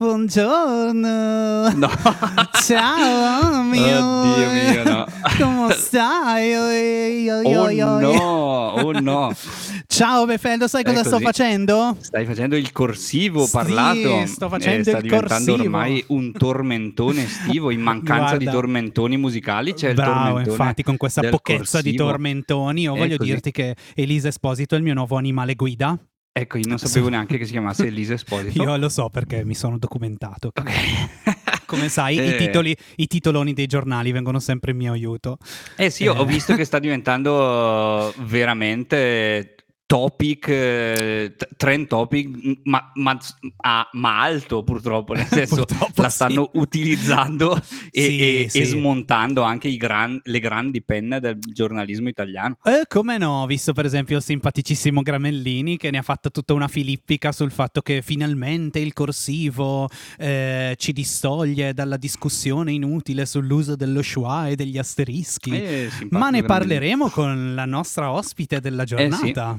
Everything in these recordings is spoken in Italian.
Buongiorno. No. Ciao, mio Oddio mio, no. Come stai? Oi, oi, Oh oi. no, oh no. Ciao Befeldo, sai È cosa sto facendo? Stai facendo il corsivo Sì, parlato. sto facendo Eh, sta il diventando corsivo. ormai un tormentone estivo. In mancanza di Guarda. tormentoni musicali c'è il Bravo, tormentone. infatti, con questa pochezza di corsivo. tormentoni, io È voglio così. dirti che Elisa Esposito è il mio nuovo animale guida. Ecco, io non sapevo neanche che si chiamasse Elisa Esposito. Io lo so perché mi sono documentato. Ok. Come sai, i, Eh, titoli, i titoloni dei giornali vengono sempre in mio aiuto. Eh sì, ho Eh. visto che sta diventando veramente topic, eh, trend topic, ma, ma- ah, ma alto purtroppo, nel senso Purtroppo la sì. stanno utilizzando e, Sì, e- e sì. smontando anche i gran- le grandi penne del giornalismo italiano. Eh, come no, ho visto per esempio il simpaticissimo Gramellini che ne ha fatto tutta una filippica sul fatto che finalmente il corsivo eh, ci distoglie dalla discussione inutile sull'uso dello schwa e degli asterischi. Eh, Ma ne parleremo con la nostra ospite della giornata,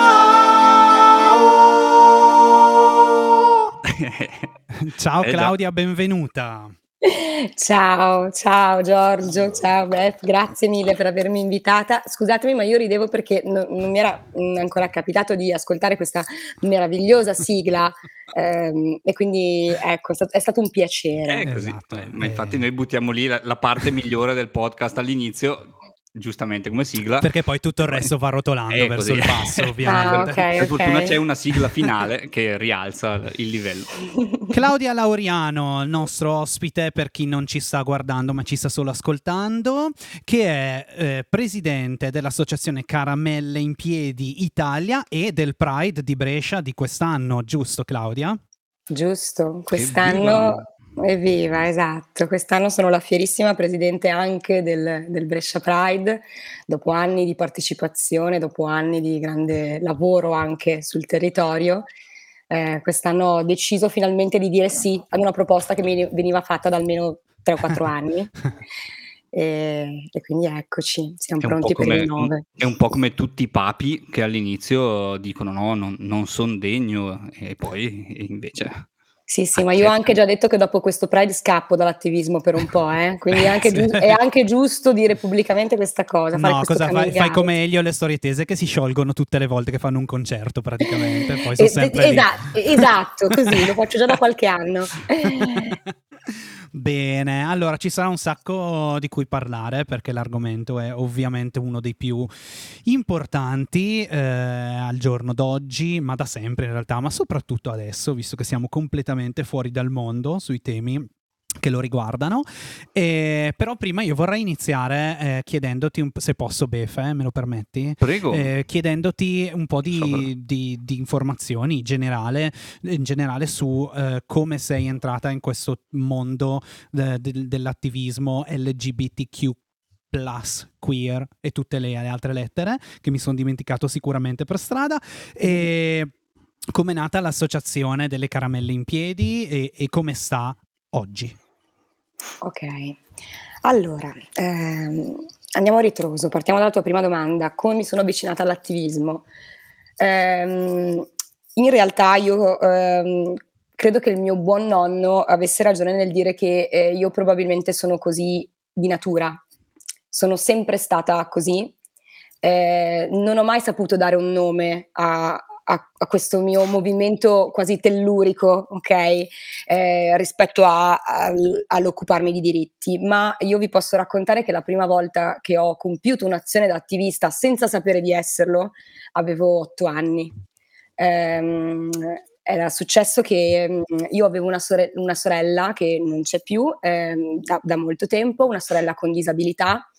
Ciao Eh già. Claudia, benvenuta. Ciao, ciao Giorgio, ciao Beth, grazie mille per avermi invitata. Scusatemi, ma io ridevo perché no- non mi era mm, ancora capitato di ascoltare questa meravigliosa sigla ehm, e quindi ecco, è stato, un piacere. È così. Esatto, Eh, ma eh. infatti noi buttiamo lì la, la parte migliore del podcast all'inizio, giustamente come sigla. Perché poi tutto il resto va rotolando È verso così. il basso, ovviamente. Ah, ok. Per fortuna ok. c'è una sigla finale che rialza il livello. Claudia Laureano, il nostro ospite per chi non ci sta guardando ma ci sta solo ascoltando, che è eh, presidente dell'associazione Caramelle in Piedi Italia e del Pride di Brescia di quest'anno, giusto Claudia? Giusto, quest'anno evviva, esatto, quest'anno sono la fierissima presidente anche del, del Brescia Pride, dopo anni di partecipazione, dopo anni di grande lavoro anche sul territorio. eh, quest'anno ho deciso finalmente di dire sì ad una proposta che mi veniva fatta da almeno 3 o 4 anni e, e quindi eccoci, siamo pronti per come, il 9. è un po' come tutti i papi che all'inizio dicono no, non, non sono degno e poi invece... Sì, sì, ma io ho anche già detto che dopo questo Pride scappo dall'attivismo per un po', eh? quindi è anche, Sì. giu- è anche giusto dire pubblicamente questa cosa. No, cosa fai? Fai come Elio le storie tese che si sciolgono tutte le volte che fanno un concerto praticamente, poi sono Eh, sempre esatto, esatto, così, lo faccio già da qualche anno. Bene, allora ci sarà un sacco di cui parlare perché l'argomento è ovviamente uno dei più importanti eh, al giorno d'oggi, ma da sempre in realtà, ma soprattutto adesso, visto che siamo completamente fuori dal mondo sui temi che lo riguardano. Eh, però prima io vorrei iniziare eh, chiedendoti, un, se posso, Befe, eh, me lo permetti? Prego. Eh, chiedendoti un po' di, di- di informazioni generale, in generale su eh, come sei entrata in questo mondo eh, del- dell'attivismo LGBTQ queer e tutte le, le altre lettere che mi sono dimenticato sicuramente per strada e come è nata l'associazione delle caramelle in piedi e, e come sta oggi Ok, allora ehm, andiamo a ritroso, partiamo dalla tua prima domanda, come mi sono avvicinata all'attivismo? Ehm, in realtà io ehm, credo che il mio buon nonno avesse ragione nel dire che eh, io probabilmente sono così di natura, sono sempre stata così, eh, non ho mai saputo dare un nome a, a- a questo mio movimento quasi tellurico, ok? eh, rispetto a- al- all'occuparmi di diritti, ma io vi posso raccontare che la prima volta che ho compiuto un'azione da attivista senza sapere di esserlo avevo otto anni. Ehm, era successo che mm, io avevo una, sore- una sorella che non c'è più ehm, da, da molto tempo, una sorella con disabilità.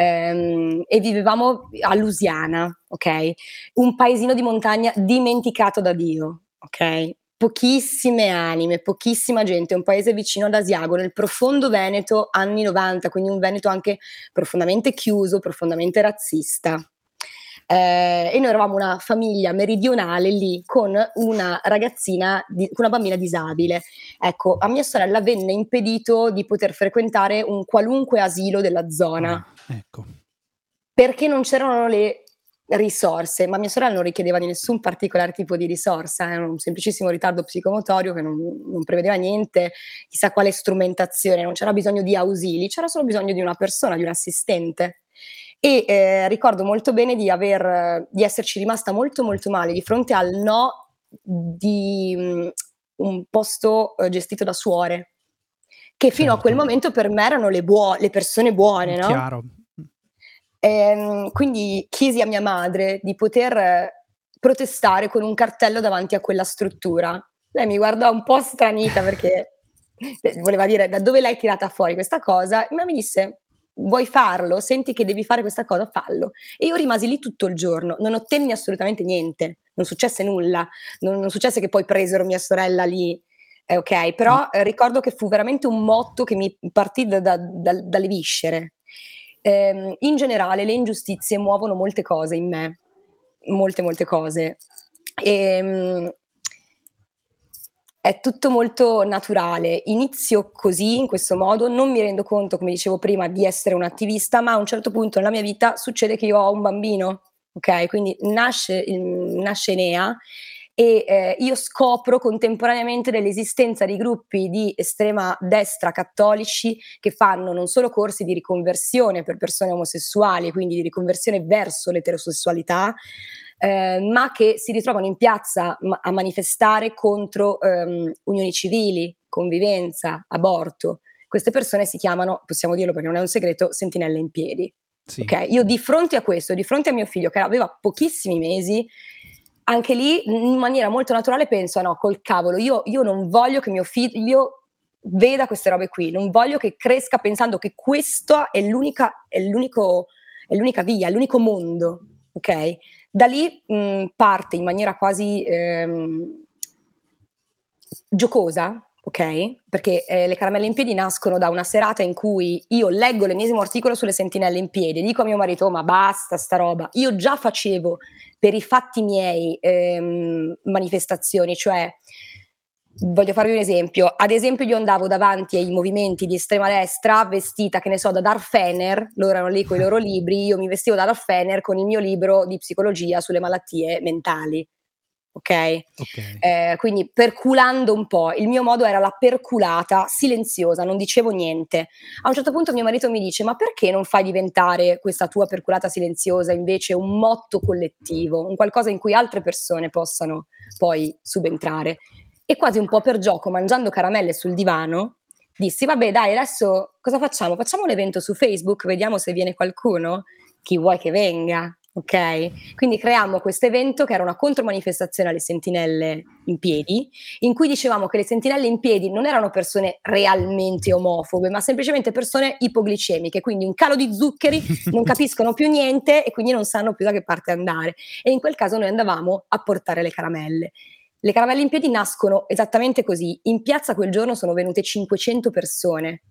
Ehm, e vivevamo a Lusiana, ok? Un paesino di montagna dimenticato da Dio, ok? pochissime anime, pochissima gente, un paese vicino ad Asiago, nel profondo Veneto, anni 90, quindi un Veneto anche profondamente chiuso, profondamente razzista. Eh, e noi eravamo una famiglia meridionale lì con una ragazzina, di, con una bambina disabile. Ecco, a mia sorella venne impedito di poter frequentare un qualunque asilo della zona. Ah, ecco. Perché non c'erano le risorse, ma mia sorella non richiedeva di nessun particolare tipo di risorsa, era un semplicissimo ritardo psicomotorio che non, non, prevedeva niente, chissà quale strumentazione, non c'era bisogno di ausili, c'era solo bisogno di una persona, di un assistente. E eh, ricordo molto bene di, aver, di esserci rimasta molto molto male di fronte al no di um, un posto uh, gestito da suore, che fino certo. a quel certo. momento per me erano le, buo- le persone buone, no? Chiaro, Ehm, quindi chiesi a mia madre di poter protestare con un cartello davanti a quella struttura. Lei mi guardò un po' stranita perché eh, voleva dire da dove l'hai tirata fuori questa cosa, ma mi disse vuoi farlo? Senti che devi fare questa cosa, fallo. E io rimasi lì tutto il giorno, non ottenni assolutamente niente, non successe nulla, non, non successe che poi presero mia sorella lì, eh, ok, però eh, ricordo che fu veramente un motto che mi partì da, da, da, dalle viscere, ehm, in generale le ingiustizie muovono molte cose in me, molte molte cose. E, ehm, è tutto molto naturale. Inizio così, in questo modo, non mi rendo conto, come dicevo prima, di essere un attivista, ma a un certo punto nella mia vita succede che io ho un bambino, ok? Quindi nasce, nasce Nea e eh, io scopro contemporaneamente dell'esistenza di gruppi di estrema destra cattolici che fanno non solo corsi di riconversione per persone omosessuali, quindi di riconversione verso l'eterosessualità, eh, ma che si ritrovano in piazza ma- a manifestare contro ehm, unioni civili, convivenza, aborto. Queste persone si chiamano, possiamo dirlo perché non è un segreto, sentinelle in piedi. Sì. Okay? Io di fronte a questo, di fronte a mio figlio che aveva pochissimi mesi, anche lì in maniera molto naturale penso, no, col cavolo, io, io non voglio che mio figlio veda queste robe qui, non voglio che cresca pensando che questa è l'unica, è l'unico, è l'unica via, è l'unico mondo, ok? Da lì mh, parte in maniera quasi ehm, giocosa, ok? Perché eh, le caramelle in piedi nascono da una serata in cui io leggo l'ennesimo articolo sulle sentinelle in piedi, dico a mio marito, ma basta sta roba. Io già facevo per i fatti miei ehm, manifestazioni, cioè voglio farvi un esempio. Ad esempio, io andavo davanti ai movimenti di estrema destra vestita, che ne so, da Darth Fener, loro erano lì con i loro libri, io mi vestivo da Darth Fener con il mio libro di psicologia sulle malattie mentali ok? okay. Eh, quindi perculando un po', il mio modo era la perculata silenziosa, non dicevo niente. A un certo punto mio marito mi dice: Ma perché non fai diventare questa tua perculata silenziosa invece un motto collettivo, un qualcosa in cui altre persone possano poi subentrare? E quasi un po' per gioco, mangiando caramelle sul divano, dissi: Vabbè, dai, adesso cosa facciamo? Facciamo un evento su Facebook, vediamo se viene qualcuno. Chi vuoi che venga? Ok, quindi creiamo questo evento che era una contromanifestazione alle sentinelle in piedi, in cui dicevamo che le sentinelle in piedi non erano persone realmente omofobe, ma semplicemente persone ipoglicemiche, quindi un calo di zuccheri, non capiscono più niente e quindi non sanno più da che parte andare. E in quel caso noi andavamo a portare le caramelle. Le caramelle in piedi nascono esattamente così. In piazza quel giorno sono venute 500 persone.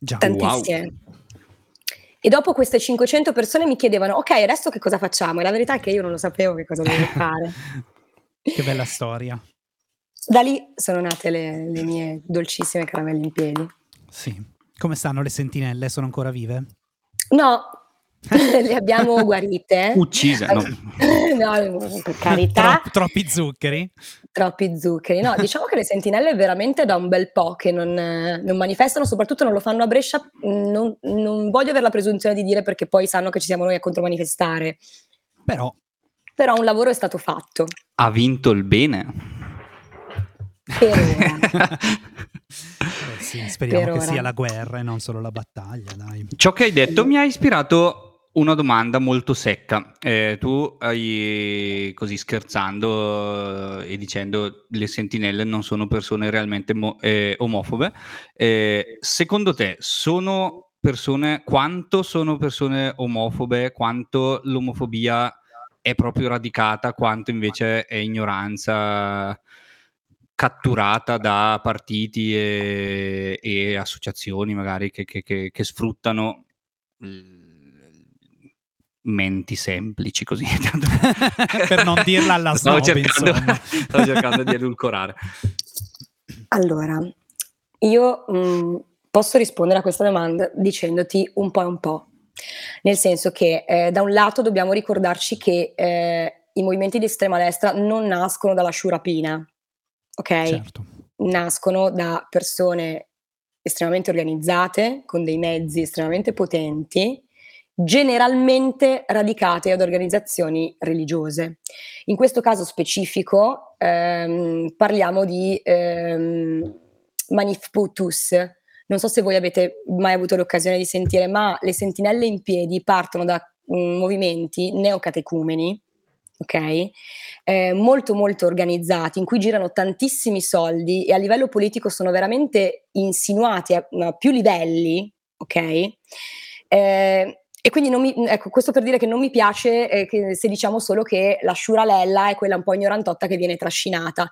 Già, Tantissime. Wow. E dopo queste 500 persone mi chiedevano, ok, adesso che cosa facciamo? E la verità è che io non lo sapevo che cosa dovevo fare. che bella storia. Da lì sono nate le, le mie dolcissime caramelle in piedi. Sì. Come stanno le sentinelle? Sono ancora vive? No, le abbiamo guarite. Uccise, no. no per carità. Tro- troppi zuccheri? Troppi zuccheri. No, diciamo che le sentinelle veramente da un bel po' che non, non manifestano, soprattutto non lo fanno a Brescia. Non, non, voglio avere la presunzione di dire perché poi sanno che ci siamo noi a contromanifestare. Però... Però un lavoro è stato fatto. Ha vinto il bene. Per ora. eh sì, speriamo per che ora. sia la guerra e non solo la battaglia. Dai. Ciò che hai detto mi ha ispirato una domanda molto secca. Eh, tu hai così scherzando eh, e dicendo le sentinelle non sono persone realmente mo- eh, omofobe. Eh, secondo te sono persone, quanto sono persone omofobe, quanto l'omofobia è proprio radicata, quanto invece è ignoranza? catturata da partiti e, e associazioni magari che, che, che, che sfruttano menti semplici così. Per non dirla alla stavo snob cercando, stavo cercando di edulcorare. Allora io mh, mm, posso rispondere a questa domanda dicendoti un po' e un po' nel senso che eh, da un lato dobbiamo ricordarci che eh, i movimenti di estrema destra non nascono dalla sciurapina ok? Certo. nascono da persone estremamente organizzate con dei mezzi estremamente potenti generalmente radicate ad organizzazioni religiose. In questo caso specifico ehm, parliamo di ehm, Manif Putus. Non so se voi avete mai avuto l'occasione di sentire, ma le sentinelle in piedi partono da um, movimenti neocatecumeni, ok? Eh, molto molto organizzati, in cui girano tantissimi soldi e a livello politico sono veramente insinuati a, a più livelli, ok? Eh, e quindi mi, ecco, questo per dire che non mi piace eh, che se diciamo solo che la sciuralella è quella un po' ignorantotta che viene trascinata.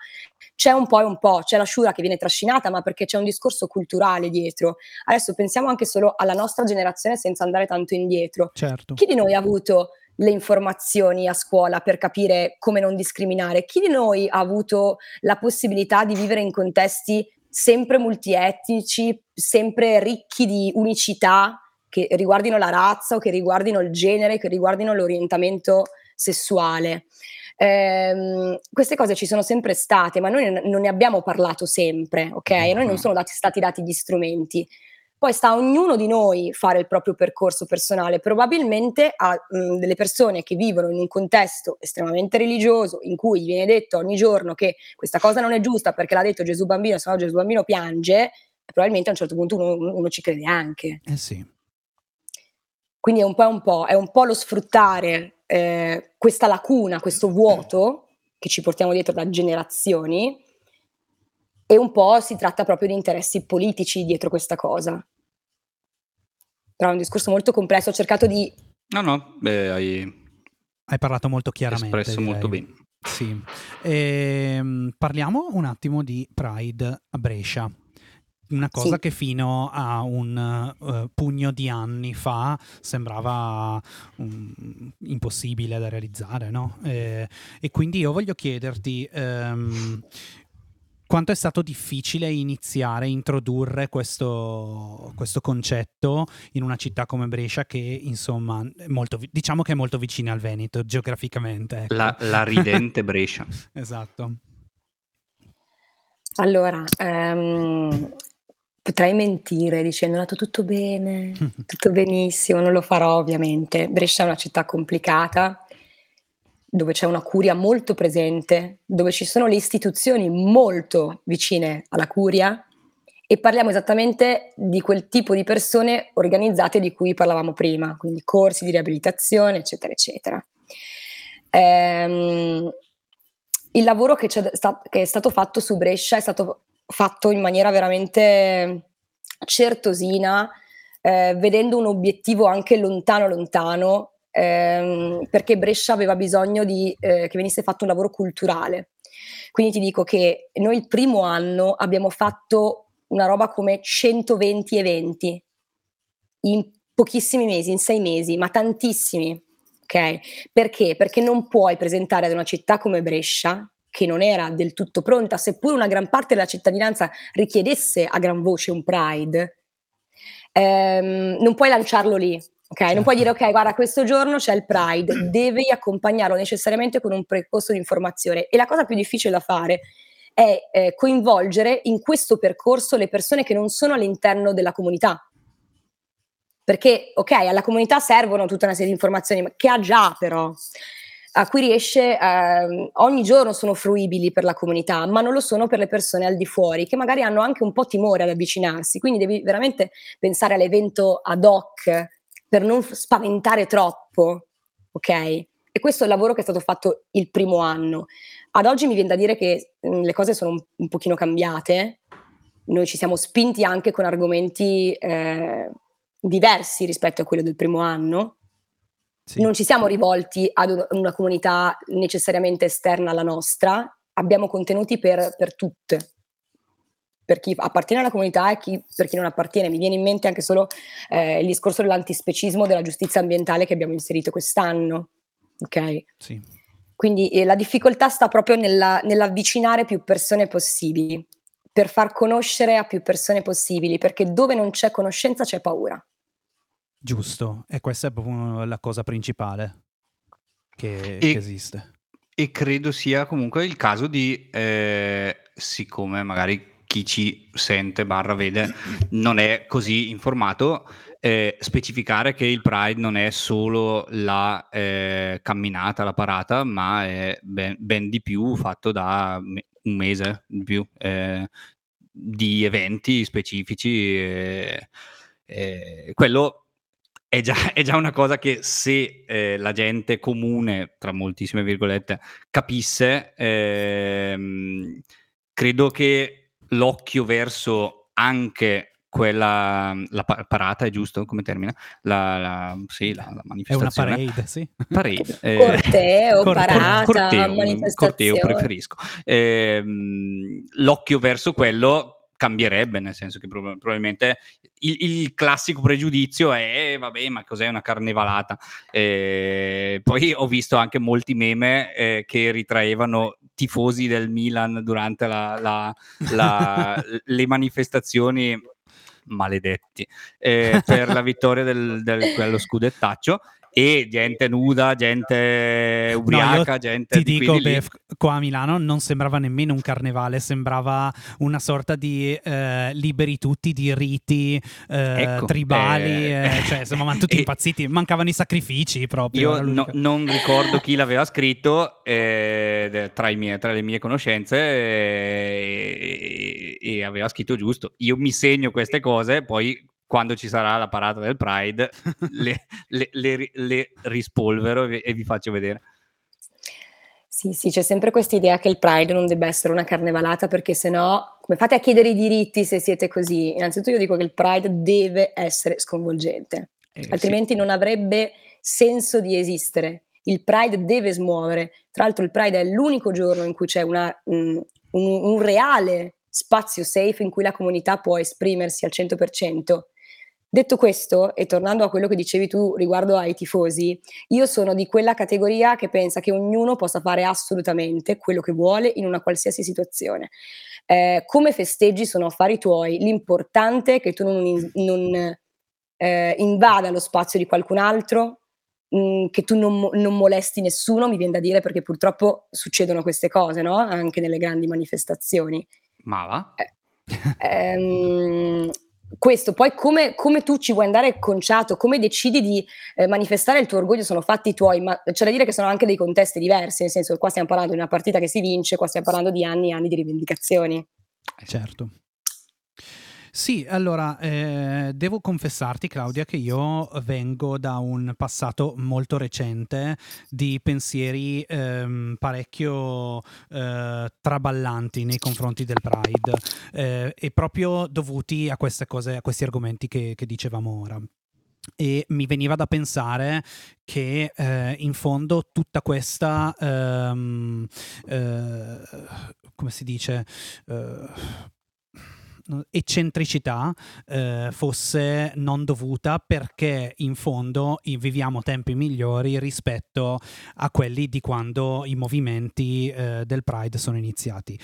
C'è un po' e un po', c'è la sciura che viene trascinata, ma perché c'è un discorso culturale dietro. Adesso pensiamo anche solo alla nostra generazione senza andare tanto indietro. Certo. Chi di noi ha avuto le informazioni a scuola per capire come non discriminare? Chi di noi ha avuto la possibilità di vivere in contesti sempre multietnici, sempre ricchi di unicità? Che riguardino la razza o che riguardino il genere, che riguardino l'orientamento sessuale. Eh, queste cose ci sono sempre state, ma noi non ne abbiamo parlato sempre, ok? A noi non sono dati, stati dati gli strumenti. Poi sta a ognuno di noi fare il proprio percorso personale. Probabilmente a mh, delle persone che vivono in un contesto estremamente religioso, in cui viene detto ogni giorno che questa cosa non è giusta perché l'ha detto Gesù bambino, se no Gesù bambino piange, probabilmente a un certo punto uno, uno ci crede anche. Eh sì. Quindi è un po', un po', è un po lo sfruttare eh, questa lacuna, questo vuoto che ci portiamo dietro da generazioni e un po' si tratta proprio di interessi politici dietro questa cosa. Però è un discorso molto complesso, ho cercato di... No, no, beh, hai... Hai parlato molto chiaramente. Espresso direi. molto bene. Sì. Ehm, parliamo un attimo di Pride a Brescia una cosa sì. che fino a un uh, pugno di anni fa sembrava um, impossibile da realizzare, no? Eh, e quindi io voglio chiederti um, quanto è stato difficile iniziare a introdurre questo, questo, concetto in una città come Brescia che insomma molto, diciamo che è molto vicina al Veneto geograficamente. Ecco. La, la ridente Brescia. esatto. Allora, um, Potrei mentire dicendo è andato tutto bene, tutto benissimo, non lo farò ovviamente. Brescia è una città complicata, dove c'è una curia molto presente, dove ci sono le istituzioni molto vicine alla curia e parliamo esattamente di quel tipo di persone organizzate di cui parlavamo prima, quindi corsi di riabilitazione, eccetera, eccetera. Ehm, il lavoro che, sta, che è stato fatto su Brescia è stato fatto in maniera veramente certosina, eh, vedendo un obiettivo anche lontano lontano, ehm, perché Brescia aveva bisogno di, eh, che venisse fatto un lavoro culturale. Quindi ti dico che noi il primo anno abbiamo fatto una roba come 120 eventi in pochissimi mesi, in sei mesi, ma tantissimi. Ok? Perché? Perché non puoi presentare ad una città come Brescia, che non era del tutto pronta, seppur una gran parte della cittadinanza richiedesse a gran voce un Pride, ehm, non puoi lanciarlo lì. Okay? Non puoi dire, ok, guarda, questo giorno c'è il Pride, devi accompagnarlo necessariamente con un percorso di informazione. E la cosa più difficile da fare è eh, coinvolgere in questo percorso le persone che non sono all'interno della comunità. Perché, ok, alla comunità servono tutta una serie di informazioni, che ha già però a cui riesce, eh, ogni giorno sono fruibili per la comunità, ma non lo sono per le persone al di fuori, che magari hanno anche un po' timore ad avvicinarsi. Quindi devi veramente pensare all'evento ad hoc per non spaventare troppo, ok? E questo è il lavoro che è stato fatto il primo anno. Ad oggi mi viene da dire che mh, mm, le cose sono un, un, pochino cambiate. Noi ci siamo spinti anche con argomenti eh, diversi rispetto a quello del primo anno sì. Non ci siamo rivolti ad una comunità necessariamente esterna alla nostra, abbiamo contenuti per, per tutte, per chi appartiene alla comunità e chi, per chi non appartiene. Mi viene in mente anche solo eh, il discorso dell'antispecismo, della giustizia ambientale che abbiamo inserito quest'anno. Ok? Sì. Quindi eh, la difficoltà sta proprio nella, nell'avvicinare più persone possibili, per far conoscere a più persone possibili, perché dove non c'è conoscenza c'è paura. Giusto, e questa è proprio la cosa principale che, E- che esiste. E credo sia comunque il caso di, eh, siccome magari chi ci sente barra vede non è così informato, eh, specificare che il Pride non è solo la eh, camminata, la parata, ma è ben, ben di più fatto da un mese di più eh, di eventi specifici. eh, eh, quello è già, è già una cosa che se eh, la gente comune, tra moltissime virgolette, capisse, ehm, credo che l'occhio verso anche quella, la pa- parata è giusto come termine? La, la- sì, la, la È una manifestazione. parade, sì. Parade, eh, Corteo, Cor- parata, corteo, manifestazione. corteo preferisco. Ehm, l'occhio verso quello cambierebbe, nel senso che prob- probabilmente il, il classico pregiudizio è, "Eh, vabbè, ma cos'è una carnevalata? Eh, poi ho visto anche molti meme eh, che ritraevano tifosi del Milan durante la- la- la- le manifestazioni maledetti eh, per la vittoria del, del- quello scudettaccio e gente nuda, gente ubriaca, gente Ti di dico, quelli beh, qua a Milano non sembrava nemmeno un carnevale, sembrava una sorta di eh, liberi tutti di riti eh, Ecco, tribali, eh, eh, cioè sembravano tutti impazziti, mancavano i sacrifici proprio. Io no- non ricordo chi l'aveva scritto eh, tra, i miei- tra le mie conoscenze eh, e, e aveva scritto giusto. Io mi segno queste cose, poi quando ci sarà la parata del Pride le, le- le le rispolvero e vi- faccio vedere. Sì, sì, c'è sempre questa idea che il Pride non debba essere una carnevalata perché sennò come fate a chiedere i diritti se siete così? Innanzitutto io dico che il Pride deve essere sconvolgente, Eh, sì. altrimenti non avrebbe senso di esistere. Il Pride deve smuovere. Tra l'altro il Pride è l'unico giorno in cui c'è una, mm, un, un reale spazio safe in cui la comunità può esprimersi al 100%. Detto questo, e tornando a quello che dicevi tu riguardo ai tifosi, io sono di quella categoria che pensa che ognuno possa fare assolutamente quello che vuole in una qualsiasi situazione. Eh, come festeggi sono affari tuoi, l'importante è che tu non, non, eh, invada lo spazio di qualcun altro, mh, che tu non, non molesti nessuno, mi viene da dire perché purtroppo succedono queste cose, no? Anche nelle grandi manifestazioni. Ma va? Ehm, questo poi come, come tu ci vuoi andare conciato, come decidi di eh, manifestare il tuo orgoglio sono fatti tuoi, ma c'è da dire che sono anche dei contesti diversi, nel senso che qua stiamo parlando di una partita che si vince, qua stiamo parlando di anni e anni di rivendicazioni. Certo. Sì, allora, eh, devo confessarti Claudia che io vengo da un passato molto recente di pensieri ehm, parecchio eh, traballanti nei confronti del Pride eh, e proprio dovuti a queste cose, a questi argomenti che, che dicevamo ora. E mi veniva da pensare che eh, in fondo tutta questa, ehm, eh, come si dice, no, eccentricità eh, fosse non dovuta perché in fondo viviamo tempi migliori rispetto a quelli di quando i movimenti eh, del Pride sono iniziati.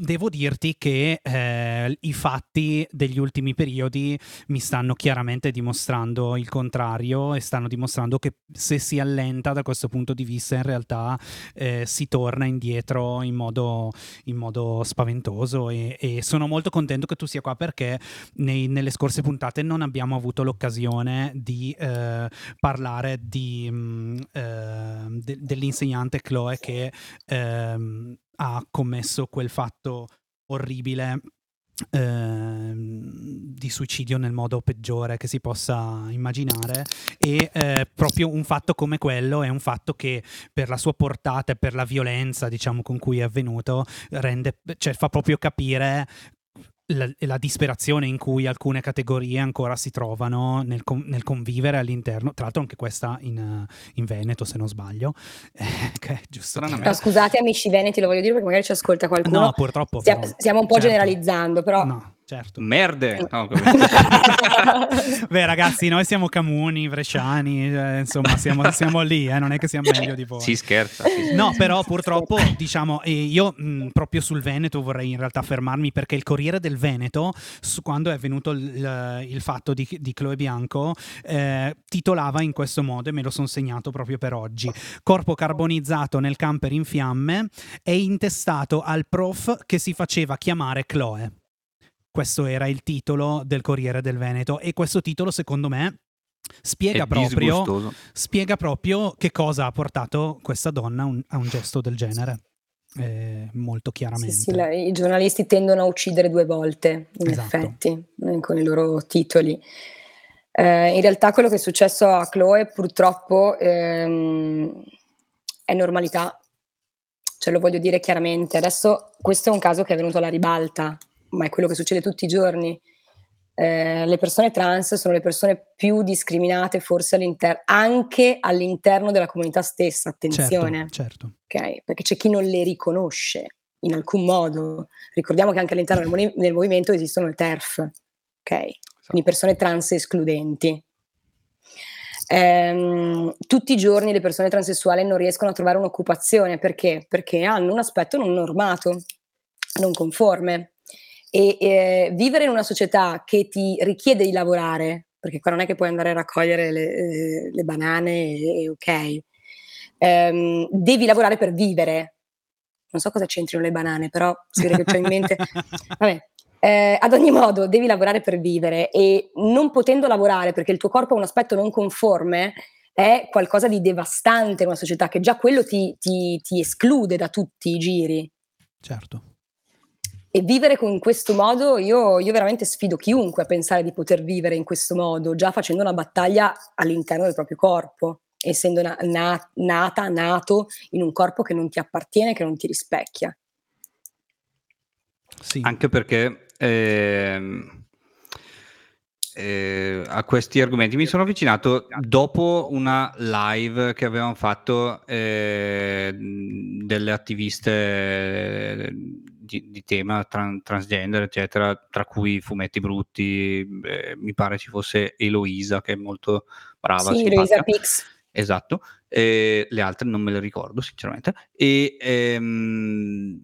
Devo dirti che eh, i fatti degli ultimi periodi mi stanno chiaramente dimostrando il contrario e stanno dimostrando che se si allenta da questo punto di vista in realtà eh, si torna indietro in modo, in modo spaventoso e, e sono molto contento che tu sia qua perché nei- nelle scorse puntate non abbiamo avuto l'occasione di eh, parlare di, mm, eh, de- dell'insegnante Chloe che ehm, ha commesso quel fatto orribile ehm, di suicidio nel modo peggiore che si possa immaginare e eh, proprio un fatto come quello è un fatto che per la sua portata e per la violenza diciamo con cui è avvenuto rende, cioè fa proprio capire la, la, disperazione in cui alcune categorie ancora si trovano nel, nel convivere all'interno, tra l'altro anche questa in, in Veneto se non sbaglio. Eh, giusto. No, scusate amici veneti, lo voglio dire perché magari ci ascolta qualcuno. No, purtroppo. Stiamo, stiamo un po' certo. generalizzando, però... No certo. Merde. No, Beh, ragazzi, noi siamo Camuni, Bresciani, eh, insomma, siamo, siamo lì, eh, non è che siamo meglio di voi. Si scherza. Si scherza. No, però purtroppo, diciamo, io mh, proprio sul Veneto vorrei in realtà fermarmi perché il Corriere del Veneto, su, quando è venuto il, il fatto di, di Chloe Bianco, eh, titolava in questo modo e me lo sono segnato proprio per oggi. Corpo carbonizzato nel camper in fiamme è intestato al prof che si faceva chiamare Chloe. Questo era il titolo del Corriere del Veneto e questo titolo secondo me spiega proprio, spiega proprio, che cosa ha portato questa donna un, a un gesto del genere. Eh, molto chiaramente. Sì, sì, la, I giornalisti tendono a uccidere due volte, in esatto. effetti, eh, con i loro titoli. Eh, in realtà quello che è successo a Chloe purtroppo ehm, è normalità, ce lo voglio dire chiaramente. Adesso questo è un caso che è venuto alla ribalta, ma è quello che succede tutti i giorni. Eh, le persone trans sono le persone più discriminate forse all'inter- anche all'interno della comunità stessa, attenzione. Certo, certo. Okay? Perché c'è chi non le riconosce in alcun modo. Ricordiamo che anche all'interno del, moni- del movimento esistono le TERF, okay? quindi esatto. persone trans escludenti. Ehm, tutti i giorni le persone transessuali non riescono a trovare un'occupazione perché? Perché hanno un aspetto non normato, non conforme e eh, vivere in una società che ti richiede di lavorare, perché qua non è che puoi andare a raccogliere le, eh, le banane e, e ok, ehm, devi lavorare per vivere. Non so cosa c'entrino le banane, però si vede che c'ho in mente. Vabbè, eh, ad ogni modo, devi lavorare per vivere e non potendo lavorare perché il tuo corpo ha un aspetto non conforme è qualcosa di devastante in una società che già quello ti, ti, ti esclude da tutti i giri. Certo. E vivere con questo modo, io, io, veramente sfido chiunque a pensare di poter vivere in questo modo, già facendo una battaglia all'interno del proprio corpo, essendo na- na- nata, nato in un corpo che non ti appartiene, che non ti rispecchia. Sì. Anche perché eh, eh, a questi argomenti mi sono avvicinato dopo una live che avevamo fatto eh, delle attiviste di, di tema tran, transgender, eccetera, tra cui fumetti brutti, eh, mi pare ci fosse Eloisa che è molto brava. Sì, Eloisa Pix. Esatto, e le altre non me le ricordo sinceramente. E, ehm,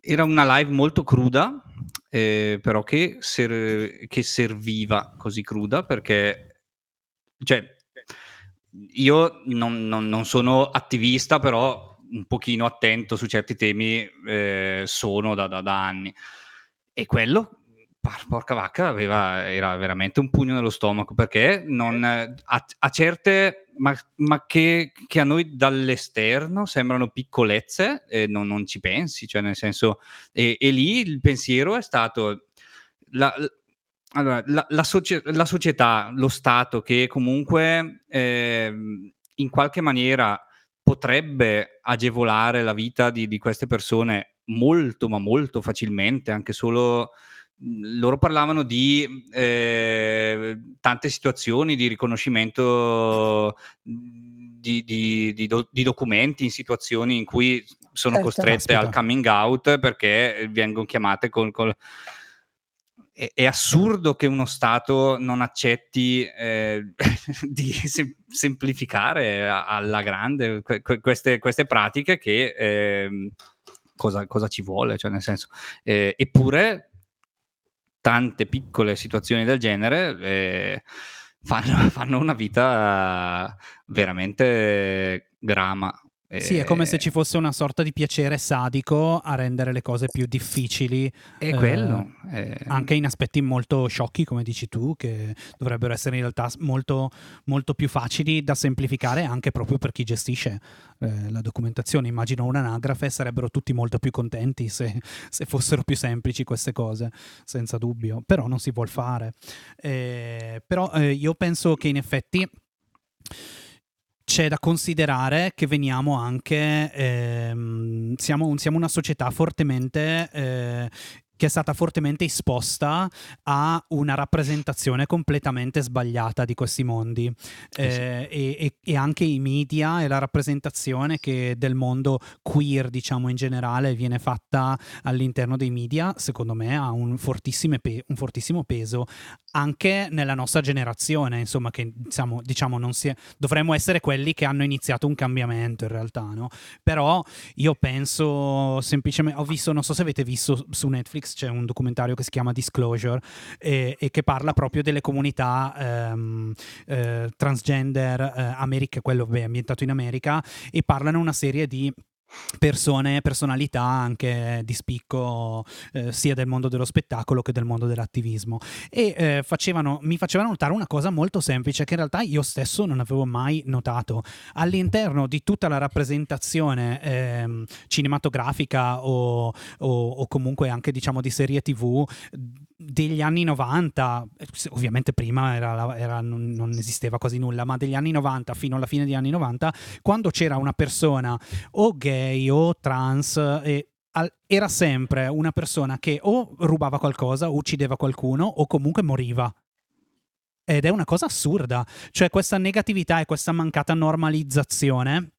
era una live molto cruda, eh, però che, ser- che, serviva così cruda perché, cioè, io non, non, non sono attivista, però un pochino attento su certi temi eh, sono da, da, da, anni. E quello, porca vacca, aveva, era veramente un pugno nello stomaco perché non, a, a certe, ma, ma che, che, a noi dall'esterno sembrano piccolezze, e non, non ci pensi, cioè nel senso, e, e lì il pensiero è stato... La, allora, la, la, socie- la, società, lo Stato che comunque eh, in qualche maniera potrebbe agevolare la vita di, di queste persone molto, ma molto facilmente, anche solo mhmm, loro parlavano di eh, tante situazioni di riconoscimento di, di, di, do, di, documenti in situazioni in cui sono certo, costrette aspetta. al coming out perché vengono chiamate con, con è, è, assurdo che uno Stato non accetti eh, di sem- semplificare alla grande que- queste, queste, pratiche che eh, cosa, cosa, ci vuole, cioè nel senso, eh, eppure tante piccole situazioni del genere eh, fanno, fanno una vita veramente grama sì, è come se ci fosse una sorta di piacere sadico a rendere le cose più difficili. È eh, quello. Eh. Anche in aspetti molto sciocchi, come dici tu, che dovrebbero essere in realtà molto, molto più facili da semplificare anche proprio per chi gestisce eh, la documentazione. Immagino un'anagrafe, sarebbero tutti molto più contenti se, se, fossero più semplici queste cose, senza dubbio. Però non si vuol fare. Eh, però eh, io penso che in effetti c'è da considerare che veniamo anche, ehm, siamo, siamo, una società fortemente eh, che è stata fortemente esposta a una rappresentazione completamente sbagliata di questi mondi eh, e, e, e, anche i media e la rappresentazione che del mondo queer diciamo in generale viene fatta all'interno dei media secondo me ha un fortissimo, pe- un fortissimo peso anche nella nostra generazione insomma che diciamo, diciamo non si è, dovremmo essere quelli che hanno iniziato un cambiamento in realtà no? però io penso semplicemente ho visto non so se avete visto su Netflix Netflix c'è un documentario che si chiama Disclosure e, e che parla proprio delle comunità ehm, eh, transgender eh, America, quello beh, ambientato in America, e parlano una serie di persone, personalità anche di spicco eh, sia del mondo dello spettacolo che del mondo dell'attivismo. E eh, facevano, mi facevano notare una cosa molto semplice che in realtà io stesso non avevo mai notato. All'interno di tutta la rappresentazione eh, cinematografica o, o, o, comunque anche diciamo di serie tv degli anni 90 ovviamente prima era, era, non, non esisteva quasi nulla ma degli anni 90 fino alla fine degli anni 90 quando c'era una persona o gay gay o trans e era sempre una persona che o rubava qualcosa, o uccideva qualcuno o comunque moriva. Ed è una cosa assurda, cioè questa negatività e questa mancata normalizzazione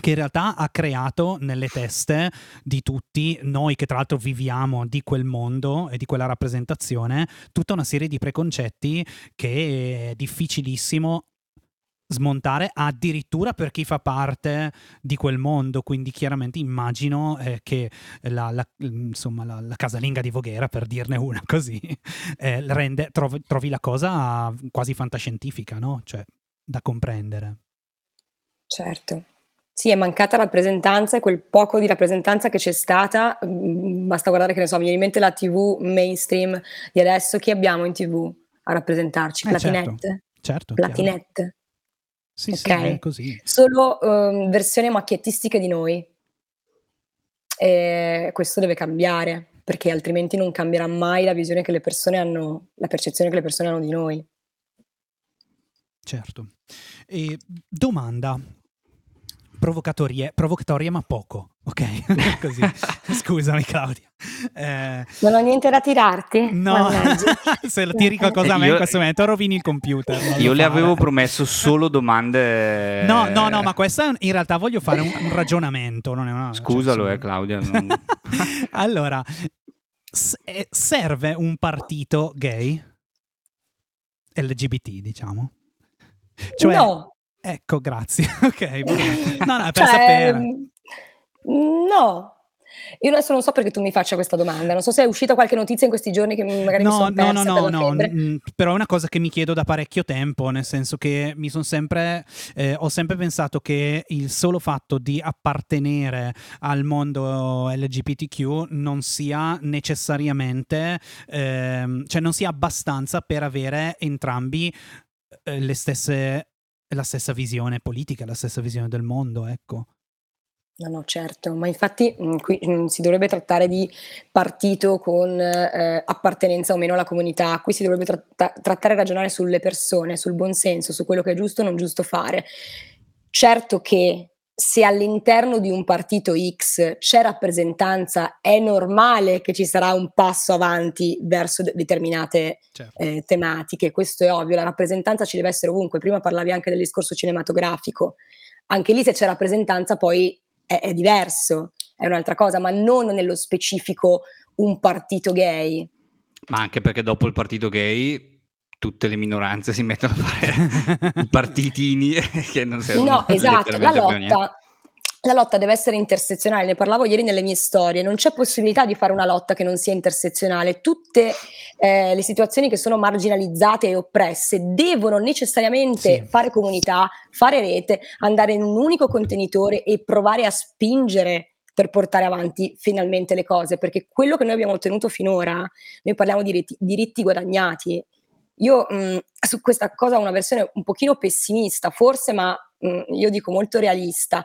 che in realtà ha creato nelle teste di tutti noi che tra l'altro viviamo di quel mondo e di quella rappresentazione tutta una serie di preconcetti che è difficilissimo smontare addirittura per chi fa parte di quel mondo. Quindi chiaramente immagino eh, che la, la, insomma, la, la, casalinga di Voghera, per dirne una così, eh, rende, trovi, trovi, la cosa quasi fantascientifica, no? Cioè, da comprendere. Certo. Sì, è mancata rappresentanza e quel poco di rappresentanza che c'è stata, mm, basta guardare che ne so, mi viene in mente la TV mainstream di adesso, chi abbiamo in TV a rappresentarci? Eh, Platinette? Certo, certo Platinette. Sì, sì, è così. Solo um, versioni macchiettistiche di noi. E questo deve cambiare, perché altrimenti non cambierà mai la visione che le persone hanno, la percezione che le persone hanno di noi. Certo. E domanda, provocatorie, provocatorie ma poco, ok? Così, scusami Claudia. Eh, non ho niente da tirarti? No, se lo tiri qualcosa a me io, in questo momento rovini il computer. Io le avevo promesso solo domande... No, no, no, ma questa in realtà voglio fare un, un ragionamento. Non è una, Scusalo, cioè, eh Claudia. Non... allora, s- eh, serve un partito gay? LGBT, diciamo? Cioè, no. Ecco, grazie. ok, no, no, per cioè, sapere. Mm, no, io adesso non so perché tu mi faccia questa domanda, non so se è uscita qualche notizia in questi giorni che magari no, mi sono persa No, no, no, no, mm, però è una cosa che mi chiedo da parecchio tempo, nel senso che mi sono sempre, eh, ho sempre pensato che il solo fatto di appartenere al mondo LGBTQ non sia necessariamente, eh, cioè non sia abbastanza per avere entrambi eh, le stesse la stessa visione politica, la stessa visione del mondo, ecco. No, no, certo, ma infatti mh, mm, qui mh, mm, si dovrebbe trattare di partito con eh, appartenenza o meno alla comunità, qui si dovrebbe tratta- trattare e ragionare sulle persone, sul buon senso, su quello che è giusto o non giusto fare. Certo che se all'interno di un partito X c'è rappresentanza, è normale che ci sarà un passo avanti verso de- determinate certo. eh, tematiche, questo è ovvio, la rappresentanza ci deve essere ovunque, prima parlavi anche del discorso cinematografico, anche lì se c'è rappresentanza poi è, è diverso, è un'altra cosa, ma non nello specifico un partito gay. Ma anche perché dopo il partito gay tutte le minoranze si mettono a fare i partitini che non servono No, esatto, la lotta, la lotta deve essere intersezionale, ne parlavo ieri nelle mie storie, non c'è possibilità di fare una lotta che non sia intersezionale, tutte eh, le situazioni che sono marginalizzate e oppresse devono necessariamente sì. fare comunità, fare rete, andare in un unico contenitore e provare a spingere per portare avanti finalmente le cose, perché quello che noi abbiamo ottenuto finora, noi parliamo di diritti, diritti guadagnati, io mh, mhmm, su questa cosa ho una versione un pochino pessimista, forse, ma mh, mhmm, io dico molto realista.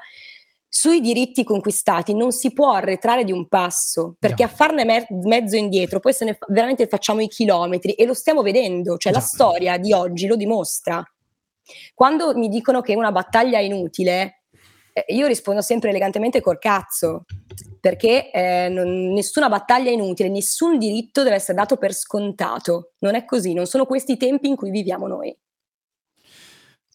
Sui diritti conquistati non si può arretrare di un passo, perché no. a farne me- mezzo indietro poi se ne fa- veramente facciamo i chilometri e lo stiamo vedendo, cioè no. la storia di oggi lo dimostra. Quando mi dicono che una battaglia è inutile, eh, io rispondo sempre elegantemente col cazzo, perché eh, non, nessuna battaglia è inutile, nessun diritto deve essere dato per scontato. Non è così, non sono questi i tempi in cui viviamo noi.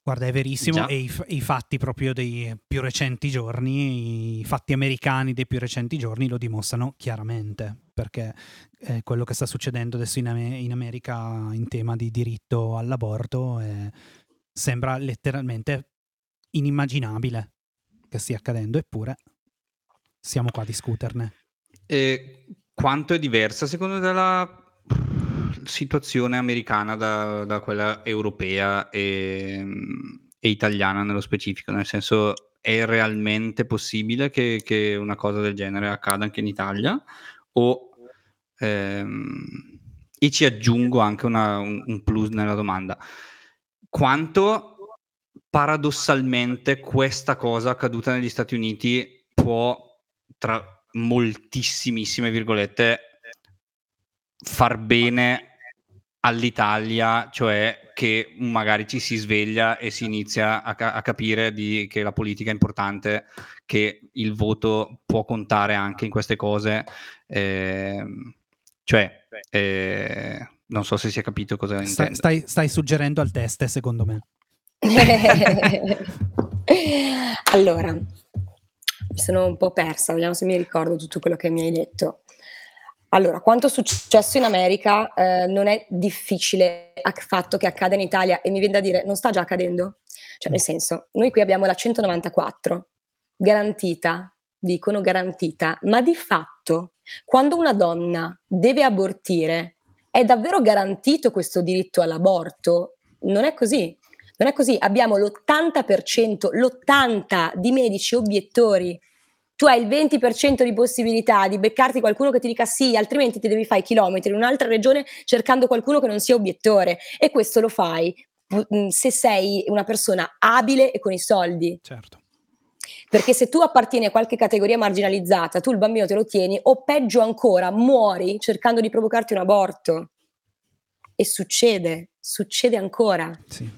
Guarda, è verissimo e i, i, fatti proprio dei più recenti giorni, i fatti americani dei più recenti giorni lo dimostrano chiaramente, perché eh, quello che sta succedendo adesso in, in, America in tema di diritto all'aborto è, sembra letteralmente inimmaginabile che stia accadendo, eppure siamo qua a discuterne. E quanto è diversa secondo te la situazione americana da, da quella europea e, e, italiana nello specifico? Nel senso, è realmente possibile che, che una cosa del genere accada anche in Italia? O, ehm, e ci aggiungo anche una, un, un plus nella domanda. Quanto paradossalmente questa cosa accaduta negli Stati Uniti può, tra moltissimissime virgolette, far bene all'Italia, cioè che magari ci si sveglia e si inizia a, ca- a capire di, che la politica è importante, che il voto può contare anche in queste cose. Eh, cioè, eh, non so se si è capito cosa stai, stai, stai suggerendo al test, secondo me. allora, mi sono un po' persa, vediamo se mi ricordo tutto quello che mi hai detto. Allora, quanto è successo in America eh, non è difficile a fatto che accada in Italia e mi viene da dire non sta già accadendo. Cioè, nel senso, noi qui abbiamo la 194, garantita, dicono garantita, ma di fatto, quando una donna deve abortire, è davvero garantito questo diritto all'aborto? Non è così. Non è così, abbiamo l'80%, l'80% di medici obiettori tu hai il 20% di possibilità di beccarti qualcuno che ti dica sì, altrimenti ti devi fare chilometri in un'altra regione cercando qualcuno che non sia obiettore. E questo lo fai se sei una persona abile e con i soldi. Certo. Perché se tu appartieni a qualche categoria marginalizzata, tu il bambino te lo tieni, o peggio ancora, muori cercando di provocarti un aborto. E succede, succede ancora. Sì.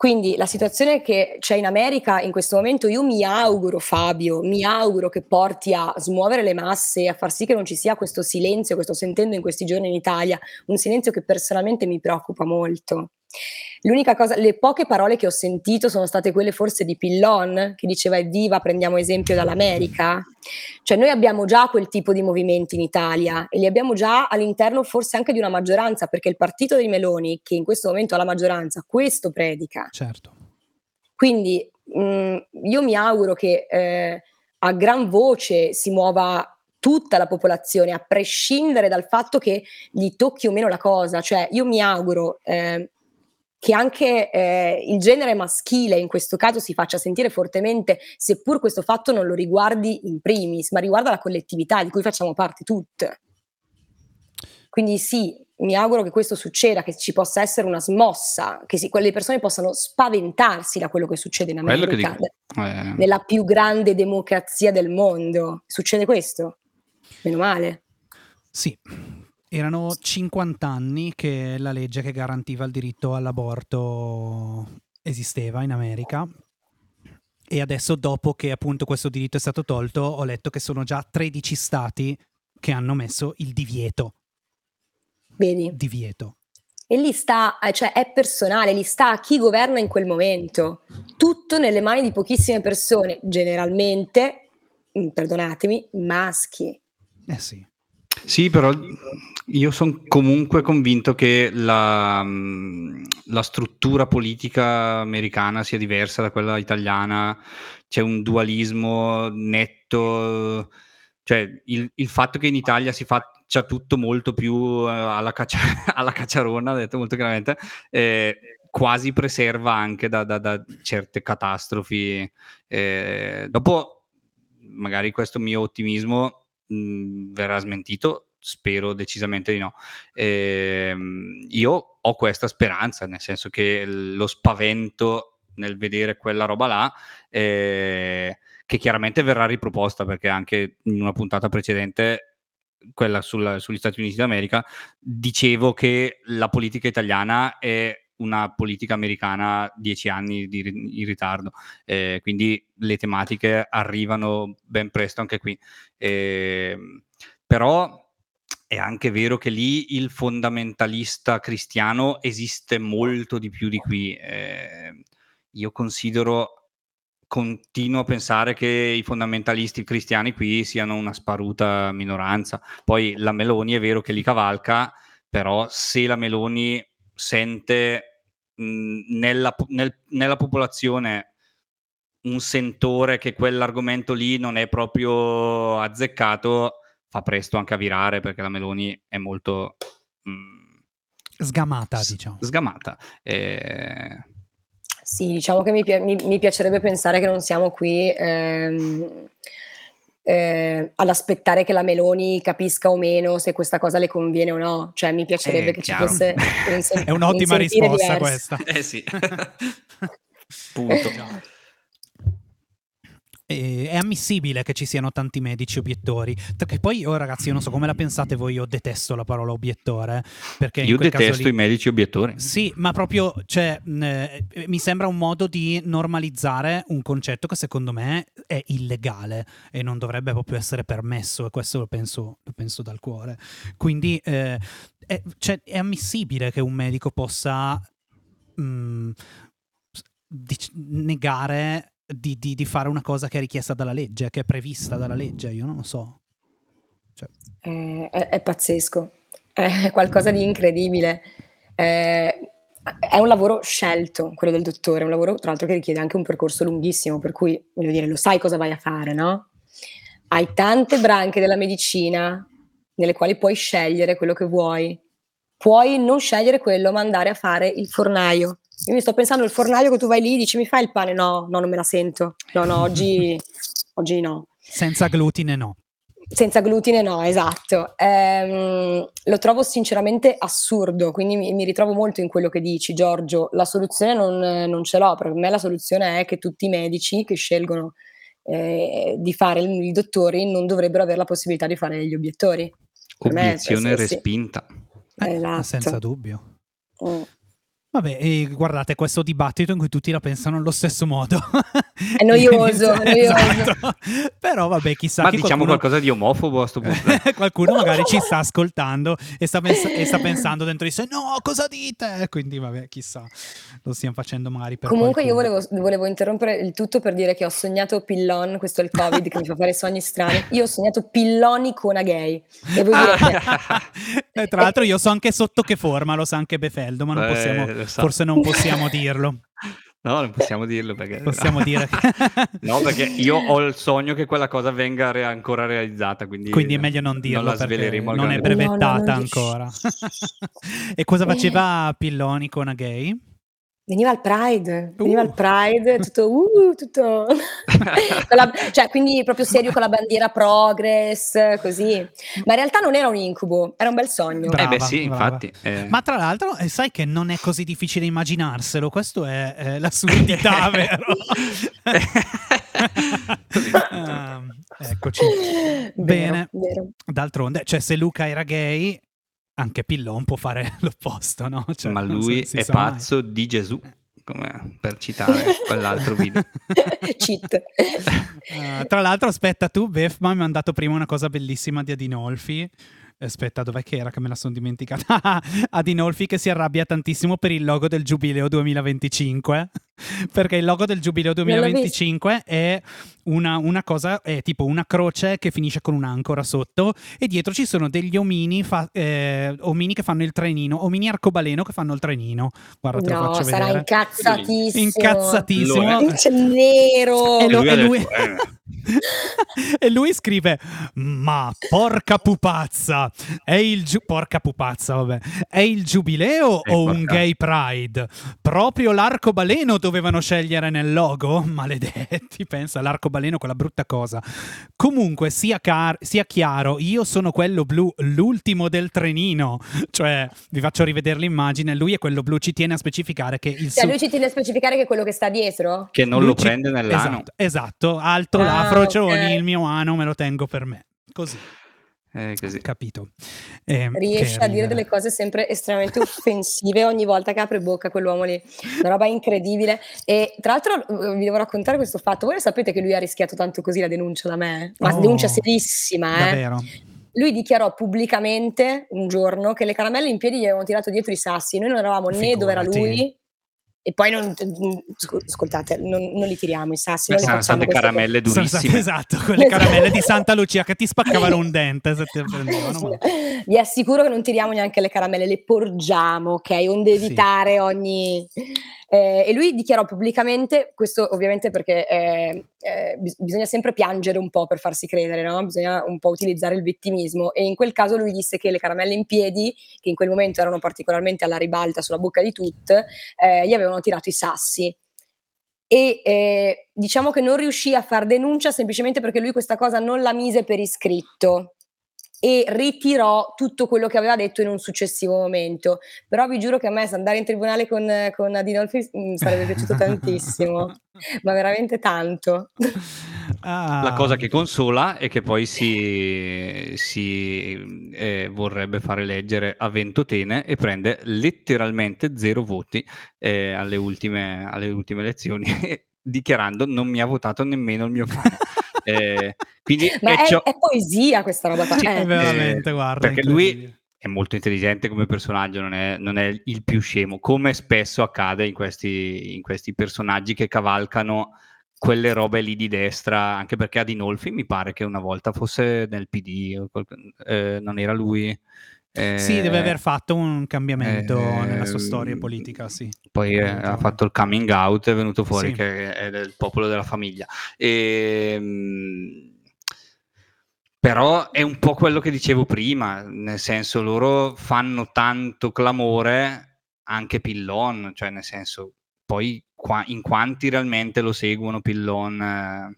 Quindi la situazione che c'è in America in questo momento, io mi auguro, Fabio, mi auguro che porti a smuovere le masse a far sì che non ci sia questo silenzio che sto sentendo in questi giorni in Italia, un silenzio che personalmente mi preoccupa molto. L'unica cosa, le poche parole che ho sentito sono state quelle forse di Pillon, che diceva evviva, prendiamo esempio dall'America. Cioè noi abbiamo già quel tipo di movimenti in Italia e li abbiamo già all'interno forse anche di una maggioranza, perché il partito dei Meloni, che in questo momento ha la maggioranza, questo predica. Certo. Quindi mh, mm, io mi auguro che eh, a gran voce si muova tutta la popolazione, a prescindere dal fatto che gli tocchi o meno la cosa. Cioè io mi auguro... Eh, che anche eh, il genere maschile in questo caso si faccia sentire fortemente, seppur questo fatto non lo riguardi in primis, ma riguarda la collettività di cui facciamo parte tutte. Quindi sì, mi auguro che questo succeda, che ci possa essere una smossa, che si, quelle persone possano spaventarsi da quello che succede in America, eh. nella più grande democrazia del mondo. Succede questo? Meno male. Sì, erano 50 anni che la legge che garantiva il diritto all'aborto esisteva in America e adesso dopo che appunto questo diritto è stato tolto ho letto che sono già 13 stati che hanno messo il divieto. Vedi? Divieto. E lì sta, cioè è personale, lì sta a chi governa in quel momento. Tutto nelle mani di pochissime persone, generalmente, mm, perdonatemi, maschi. Eh sì. Sì, però io sono comunque convinto che la, la, struttura politica americana sia diversa da quella italiana, c'è un dualismo netto, cioè il, il fatto che in Italia si faccia tutto molto più eh, alla, caccia, alla cacciarona, detto molto chiaramente, eh, quasi preserva anche da, da, da certe catastrofi. Eh, dopo, magari questo mio ottimismo mh, verrà smentito, spero decisamente di no. Eh, io ho questa speranza, nel senso che lo spavento nel vedere quella roba là, eh, che chiaramente verrà riproposta perché anche in una puntata precedente, quella sul, sugli Stati Uniti d'America, dicevo che la politica italiana è una politica americana dieci anni di, in ritardo, eh, quindi le tematiche arrivano ben presto anche qui. Eh, però è anche vero che lì il fondamentalista cristiano esiste molto di più di qui. Eh, io considero, continuo a pensare che i fondamentalisti cristiani qui siano una sparuta minoranza. Poi la Meloni è vero che li cavalca, però se la Meloni sente mh, nella, nel, nella popolazione un sentore che quell'argomento lì non è proprio azzeccato, fa presto anche a virare perché la Meloni è molto mh, sgamata, s- diciamo. Sgamata. Eh... Sì, diciamo che mi, pi- mi, mi, piacerebbe pensare che non siamo qui ehm, eh, ad aspettare che la Meloni capisca o meno se questa cosa le conviene o no. Cioè, mi piacerebbe eh, che chiaro. ci fosse un sen- È un'ottima un risposta diverso. questa. Eh sì. Punto è ammissibile che ci siano tanti medici obiettori. Perché poi, oh, ragazzi, io non so come la pensate voi, io detesto la parola obiettore. Perché io detesto lì... i medici obiettori. Sì, ma proprio, cioè, eh, mi sembra un modo di normalizzare un concetto che secondo me è illegale e non dovrebbe proprio essere permesso, e questo lo penso, lo penso dal cuore. Quindi eh, è, cioè, è, ammissibile che un medico possa mh, dic- negare di, di, di, fare una cosa che è richiesta dalla legge, che è prevista dalla legge, io non lo so. Cioè. Eh, è, è, pazzesco, è qualcosa di incredibile. Eh, è un lavoro scelto, quello del dottore, un lavoro tra l'altro che richiede anche un percorso lunghissimo, per cui voglio dire, lo sai cosa vai a fare, no? Hai tante branche della medicina nelle quali puoi scegliere quello che vuoi. Puoi non scegliere quello, ma andare a fare il fornaio io mi sto pensando il fornaio che tu vai lì, dici mi fai il pane? No, no, non me la sento. No, no, oggi, oggi no. Senza glutine no. Senza glutine no, esatto. Ehm, lo trovo sinceramente assurdo, quindi mi, mi, ritrovo molto in quello che dici, Giorgio. La soluzione non, non, ce l'ho, per me la soluzione è che tutti i medici che scelgono eh, di fare i dottori non dovrebbero avere la possibilità di fare gli obiettori. Obiezione me, respinta. Eh, esatto. Senza dubbio. Mm. Vabbè, e guardate questo dibattito in cui tutti la pensano allo stesso modo. È noioso, è noioso. Esatto. Però vabbè, chissà. Ma diciamo qualcuno... qualcosa di omofobo a sto punto. qualcuno magari ci sta ascoltando e sta, pens- e sta, pensando dentro di sé, no, cosa dite? Quindi vabbè, chissà, lo stiamo facendo magari per Comunque qualcuno. io volevo, volevo, interrompere il tutto per dire che ho sognato pillon, questo è il covid che mi fa fare sogni strani. Io ho sognato pilloni con a gay. E voi ah. tra l'altro io so anche sotto che forma, lo sa anche Befeldo, ma non eh, possiamo so. forse non possiamo dirlo. No, non possiamo dirlo perché... Possiamo dire no, perché io ho il sogno che quella cosa venga re- ancora realizzata, quindi... Quindi è meglio non dirlo non perché non è brevettata no, no, ancora. e cosa faceva Pilloni con a gay? Veniva al Pride, veniva uh. al Pride, tutto, uh, tutto... la, cioè, quindi proprio serio con la bandiera progress, così. Ma in realtà non era un incubo, era un bel sogno. Brava, eh beh sì, brava. infatti. Eh. Ma tra l'altro, eh, sai che non è così difficile immaginarselo, questo è, è l'assurdità, vero? uh, eccoci. Vero, Bene, vero. d'altronde, cioè se Luca era gay, anche Pillon può fare l'opposto, no? Cioè, Ma lui so, è pazzo mai. di Gesù, come per citare quell'altro video. Cheat. Uh, tra l'altro, aspetta, tu, Bef, mi hai mandato prima una cosa bellissima di Adinolfi Aspetta, dov'è che era che me la sono dimenticata? Adinolfi che si arrabbia tantissimo per il logo del Giubileo 2025. Perché il logo del Giubileo 2025 è una, una, cosa, è tipo una croce che finisce con un'ancora sotto e dietro ci sono degli omini, fa, eh, omini che fanno il trenino, omini arcobaleno che fanno il trenino. Guarda, te no, lo faccio sarà vedere. incazzatissimo. Incazzatissimo. C'è nero. E, lo, e lui... e lui scrive: Ma porca pupazza, è il giu- porca pupazza, vabbè, è il giubileo e o porca. un gay pride? Proprio l'arcobaleno dovevano scegliere nel logo? Maledetti, pensa l'arcobaleno, quella brutta cosa. Comunque, sia, car- sia chiaro, io sono quello blu, l'ultimo del trenino. Cioè, vi faccio rivedere l'immagine. Lui è quello blu, ci tiene a specificare che il cioè, su- lui ci tiene a specificare che è quello che sta dietro? Che non lui lo ci- prende nell'ano. Esatto, esatto alto ah, là, frocioni, okay. il mio ano me lo tengo per me. Così. Così. Capito. Ehm, Riesce che a dire delle cose sempre estremamente offensive ogni volta che apre bocca quell'uomo lì. Una roba incredibile. E tra l'altro, uhm, vi devo raccontare questo fatto. Voi lo sapete che lui ha rischiato tanto così la denuncia da me? Ma Oh, denuncia serissima, eh. Davvero? Lui dichiarò pubblicamente un giorno che le caramelle in piedi gli avevano tirato dietro i sassi. Noi non eravamo né dove era Figurati. lui e poi non scu ascoltate, non non li tiriamo i sassi, saranno facciamo state queste cose. caramelle Sono state- durissime. esatto, quelle caramelle di Santa Lucia che ti spaccavano un dente se ti prendevano. Vi assicuro che non tiriamo neanche le caramelle, le porgiamo, ok? Onde Sì. evitare ogni... Eh, e lui dichiarò pubblicamente, questo ovviamente perché eh, eh, bis- bisogna sempre piangere un po' per farsi credere, no? Bisogna un po' utilizzare il vittimismo. E in quel caso lui disse che le caramelle in piedi, che in quel momento erano particolarmente alla ribalta sulla bocca di Tut, eh, gli avevano tirato i sassi. E eh, diciamo che non riuscì a far denuncia semplicemente perché lui questa cosa non la mise per iscritto e ritirò tutto quello che aveva detto in un successivo momento. Però vi giuro che a me andare in tribunale con, con Adinolfi mi sarebbe piaciuto tantissimo, ma veramente tanto. Ah, La cosa che consola è che poi si, si, eh, vorrebbe fare leggere a Ventotene e prende letteralmente zero voti eh, alle, ultime, alle ultime elezioni, dichiarando non mi ha votato nemmeno il mio cane. Eh, quindi Ma è ciò- è poesia questa roba qua. Sì, eh. è veramente, guarda. perché lui è molto intelligente come personaggio, non è, non è il più scemo, come spesso accade in questi, in questi personaggi che cavalcano quelle robe lì di destra, anche perché Adinolfi mi pare che una volta fosse nel PD, eh, non era lui. Eh, Sì, deve aver fatto un cambiamento eh, nella sua storia politica, sì. Poi eh, ha fatto il coming out, è venuto fuori Sì. che è del popolo della famiglia. Ehm, però è un po' quello che dicevo prima, nel senso loro fanno tanto clamore anche Pillon, cioè nel senso poi qua- in quanti realmente lo seguono Pillon?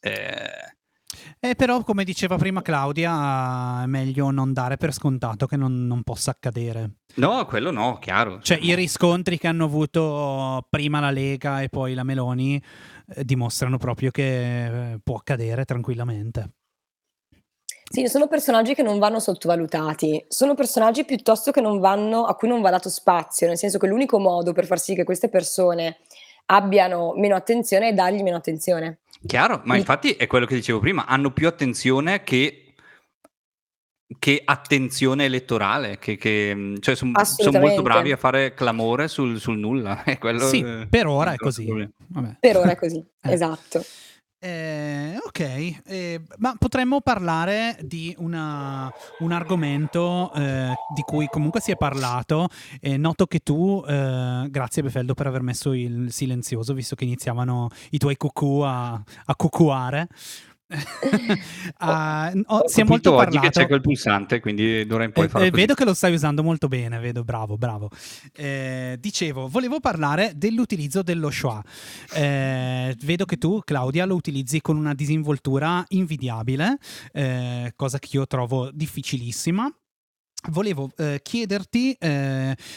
eh, eh, però, come diceva prima Claudia, è meglio non dare per scontato che non, non possa accadere. no, quello no, chiaro. Cioè, i riscontri che hanno avuto prima la Lega e poi la Meloni eh, dimostrano proprio che eh, può accadere tranquillamente. Sì, sono personaggi che non vanno sottovalutati, sono personaggi piuttosto che non vanno, a cui non va dato spazio, nel senso che l'unico modo per far sì che queste persone abbiano meno attenzione è dargli meno attenzione. Chiaro, ma Il- infatti è quello che dicevo prima, hanno più attenzione che, che attenzione elettorale, che, che, cioè sono molto Assolutamente. bravi a fare clamore sul, sul nulla. è quello, sì, per ora è così. Per ora è così, esatto. Eh, ok, eh, ma potremmo parlare di una- un argomento eh, di cui comunque si è parlato. Noto che tu, eh, grazie Befeldo per aver messo il silenzioso, visto che iniziavano i tuoi cucù a, a cucuare. Ah, oh, Ho si è molto oggi che parlato. c'è quel pulsante, quindi d'ora in poi Eh, farò eh, vedo che lo stai usando molto bene, vedo, bravo, bravo. Eh, dicevo, volevo parlare dell'utilizzo dello schwa. Eh, vedo che tu, Claudia, lo utilizzi con una disinvoltura invidiabile, eh, cosa che io trovo difficilissima. Volevo eh, chiederti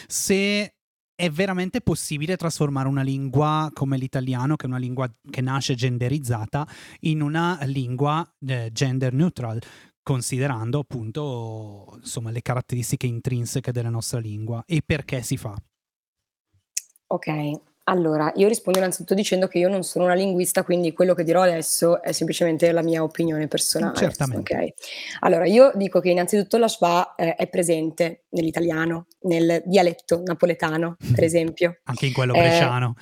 se è veramente possibile trasformare una lingua come l'italiano, che è una lingua che nasce genderizzata, in una lingua eh, gender neutral, considerando appunto insomma, le caratteristiche intrinseche della nostra lingua e perché si fa. Ok, allora io rispondo innanzitutto dicendo che io non sono una linguista, quindi quello che dirò adesso è semplicemente la mia opinione personale. Certamente. ok? Allora, io dico che innanzitutto la schwa eh, è presente nell'italiano, nel dialetto napoletano, per esempio. Anche in quello Eh, bresciano.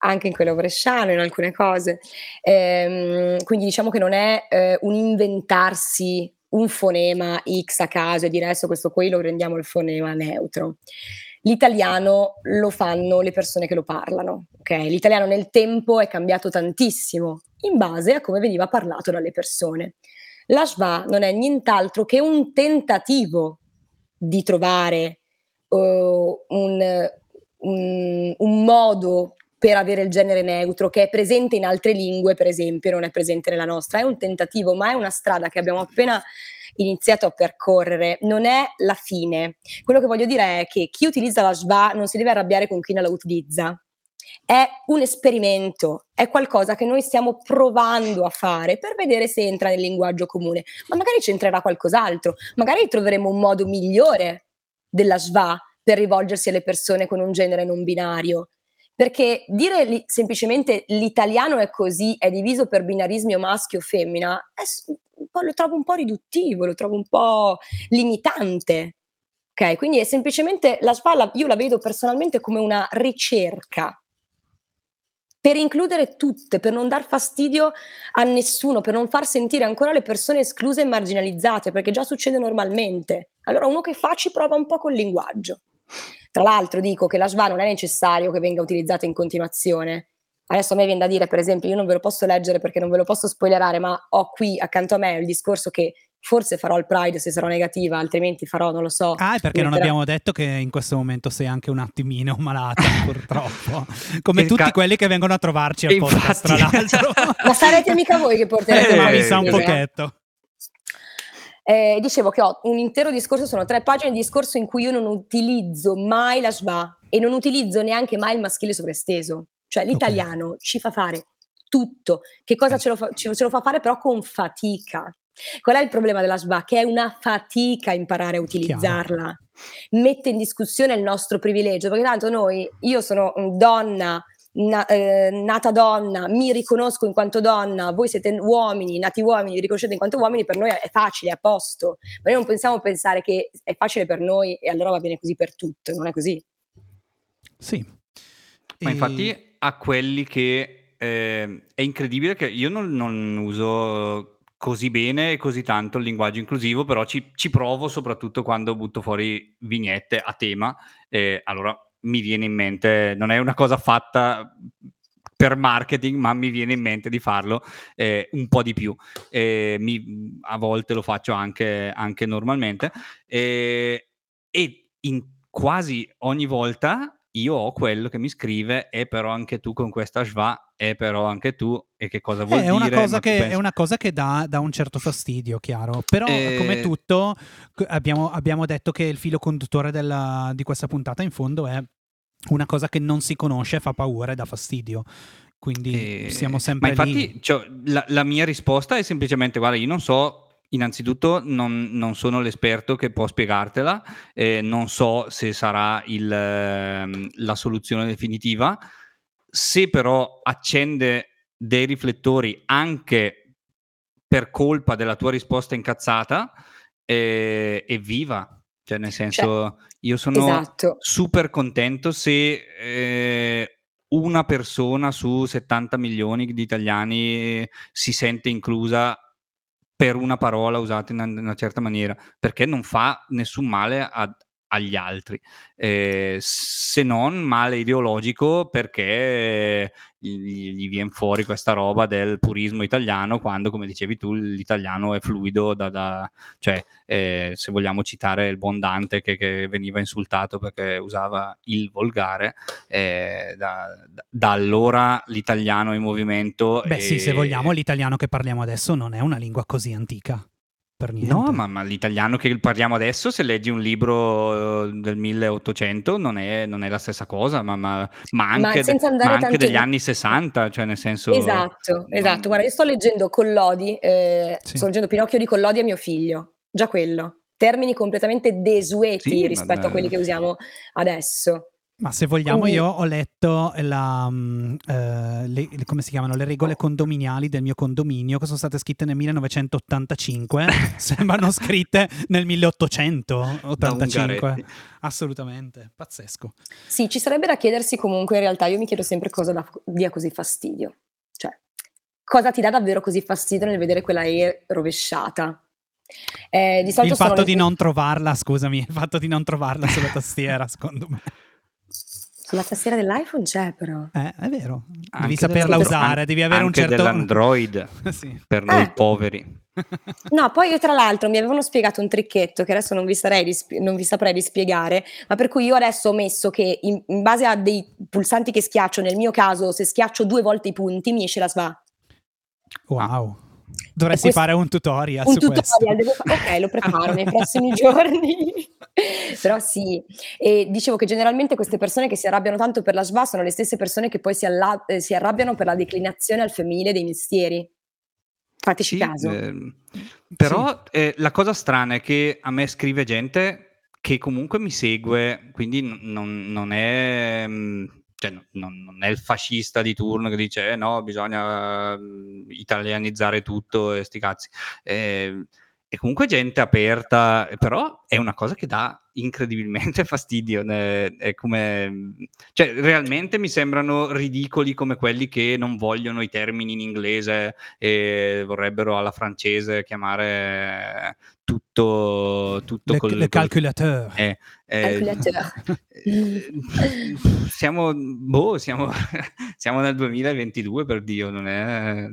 anche in quello bresciano, in alcune cose. Ehm, quindi diciamo che non è eh, un inventarsi un fonema X a caso e dire adesso questo qui lo rendiamo il fonema neutro. L'italiano lo fanno le persone che lo parlano, ok? L'italiano nel tempo è cambiato tantissimo in base a come veniva parlato dalle persone. La schwa non è nient'altro che un tentativo di trovare uh, un, un, un modo per avere il genere neutro che è presente in altre lingue, per esempio, non è presente nella nostra. È un tentativo, ma è una strada che abbiamo appena iniziato a percorrere, non è la fine. Quello che voglio dire è che chi utilizza la schwa non si deve arrabbiare con chi non la utilizza. è un esperimento, è qualcosa che noi stiamo provando a fare per vedere se entra nel linguaggio comune, ma magari c'entrerà qualcos'altro, magari troveremo un modo migliore della SVA per rivolgersi alle persone con un genere non binario. Perché dire li, semplicemente l'italiano è così, è diviso per binarismi o maschio o femmina, lo trovo un po' riduttivo, lo trovo un po' limitante. Ok, quindi è semplicemente la SVA, io la vedo personalmente come una ricerca per includere tutte, per non dar fastidio a nessuno, per non far sentire ancora le persone escluse e marginalizzate, perché già succede normalmente. Allora uno che fa ci prova un po' col linguaggio. Tra l'altro dico che la SVA non è necessario che venga utilizzata in continuazione. Adesso a me viene da dire, per esempio, io non ve lo posso leggere perché non ve lo posso spoilerare, ma ho qui accanto a me il discorso che forse farò il Pride se sarò negativa, altrimenti farò, non lo so. Ah, è perché non abbiamo detto che in questo momento sei anche un attimino malata, purtroppo. Come il tutti ca- quelli che vengono a trovarci al podcast, tra l'altro. Ma sarete mica voi che porterete eh, mi sa un pochetto. Eh, dicevo che ho un intero discorso, sono tre pagine di discorso in cui io non utilizzo mai la schwa e non utilizzo neanche mai il maschile sovraesteso. Cioè l'italiano okay. ci fa fare tutto. Che cosa ce lo, fa, ce lo fa fare però con fatica. Qual è il problema della SBA? Che è una fatica imparare a utilizzarla. Chiaro. Mette in discussione il nostro privilegio, perché tanto noi, io sono donna, na, eh, nata donna, mi riconosco in quanto donna, voi siete uomini, nati uomini, vi riconoscete in quanto uomini, per noi è facile, è a posto. Ma noi non possiamo pensare che è facile per noi e allora va bene così per tutto, non è così. Sì. Ma e... infatti a quelli che eh, è incredibile che io non, non uso così bene e così tanto il linguaggio inclusivo, però ci, ci provo soprattutto quando butto fuori vignette a tema. Eh, allora mi viene in mente, non è una cosa fatta per marketing, ma mi viene in mente di farlo eh, un po' di più. Eh, mi, a volte lo faccio anche, anche normalmente. Eh, e in quasi ogni volta io ho quello che mi scrive e però anche tu con questa schwa e però anche tu e che cosa vuol è dire una cosa che, pensi... è una cosa che dà, dà, un certo fastidio chiaro però e... come tutto abbiamo, abbiamo, detto che il filo conduttore della, di questa puntata in fondo è una cosa che non si conosce fa paura e dà fastidio quindi e... siamo sempre ma infatti cioè, la, la mia risposta è semplicemente guarda io non so Innanzitutto non, non, sono l'esperto che può spiegartela, eh, non so se sarà il, eh, la soluzione definitiva. Se però accende dei riflettori anche per colpa della tua risposta incazzata, eh, evviva. Cioè, nel senso, cioè, io sono esatto. super contento se eh, una persona su 70 milioni di italiani si sente inclusa per una parola usata in una certa maniera, perché non fa nessun male a, agli altri, eh, se non male ideologico perché gli, gli viene fuori questa roba del purismo italiano quando, come dicevi tu, l'italiano è fluido, da, da, cioè eh, se vogliamo citare il buon Dante che, che, veniva insultato perché usava il volgare, eh, da, da, allora l'italiano è in movimento. Beh e... sì, se vogliamo l'italiano che parliamo adesso non è una lingua così antica per niente. No, ma, ma, l'italiano che parliamo adesso, se leggi un libro eh, del 1800, non è, non è la stessa cosa, ma, ma, ma anche, de, anche degli anni 60, cioè nel senso... Esatto, esatto. Guarda, io sto leggendo Collodi, eh, sì. sto leggendo Pinocchio di Collodi a mio figlio, già quello. Termini completamente desueti sì, rispetto a quelli che usiamo adesso. Ma se vogliamo, Quindi... io ho letto la, um, uh, le, come si chiamano, le regole condominiali del mio condominio che sono state scritte nel 1985, sembrano scritte nel 1885. Assolutamente, pazzesco. Sì, ci sarebbe da chiedersi comunque, in realtà io mi chiedo sempre cosa da, dia così fastidio. Cioè, cosa ti dà davvero così fastidio nel vedere quella E rovesciata? Eh, il fatto di non trovarla, scusami, il fatto di non trovarla sulla tastiera, secondo me. Sulla tastiera dell'iPhone c'è però. Eh, è vero. Devi anche saperla usare, devi avere un certo... dell'Android sì. per noi eh. poveri. No, poi io tra l'altro mi avevano spiegato un tricchetto che adesso non vi, rispi- non vi saprei rispiegare, ma per cui io adesso ho messo che in, in, base a dei pulsanti che schiaccio, nel mio caso se schiaccio due volte i punti mi esce la SVA. Wow. Dovresti questo- fare un tutorial un su questo. tutorial, devo ok, lo preparo nei prossimi giorni. Però sì, e dicevo che generalmente queste persone che si arrabbiano tanto per la schwa sono le stesse persone che poi si, alla- eh, si arrabbiano per la declinazione al femminile dei mestieri. Fateci Sì, caso. ehm, però eh, la cosa strana è che a me scrive gente che comunque mi segue, quindi non, non è, mm, cioè, no- non, non è il fascista di turno che dice eh, no, bisogna mm, italianizzare tutto e sti cazzi. Eh, è comunque gente aperta, però è una cosa che dà incredibilmente fastidio. È come, cioè, realmente mi sembrano ridicoli come quelli che non vogliono i termini in inglese e vorrebbero alla francese chiamare tutto, tutto Le, col- le calculateur. eh, eh, Calculateur. eh, siamo, boh, siamo, siamo nel 2022 per Dio, non è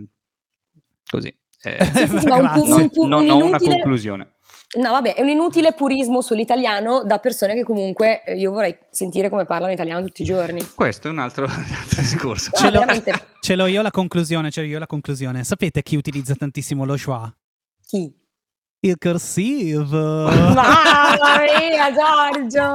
così. Eh, Sì, sì, ma un un non un ho una conclusione. No, vabbè, è un inutile purismo sull'italiano da persone che comunque eh, io vorrei sentire come parlano italiano tutti i giorni. Questo è un altro, un altro discorso. No, Ce l'ho, ce l'ho io la conclusione, ce l'ho io la conclusione. Sapete chi utilizza tantissimo lo schwa? Chi? Il corsivo. Mamma mia, Giorgio!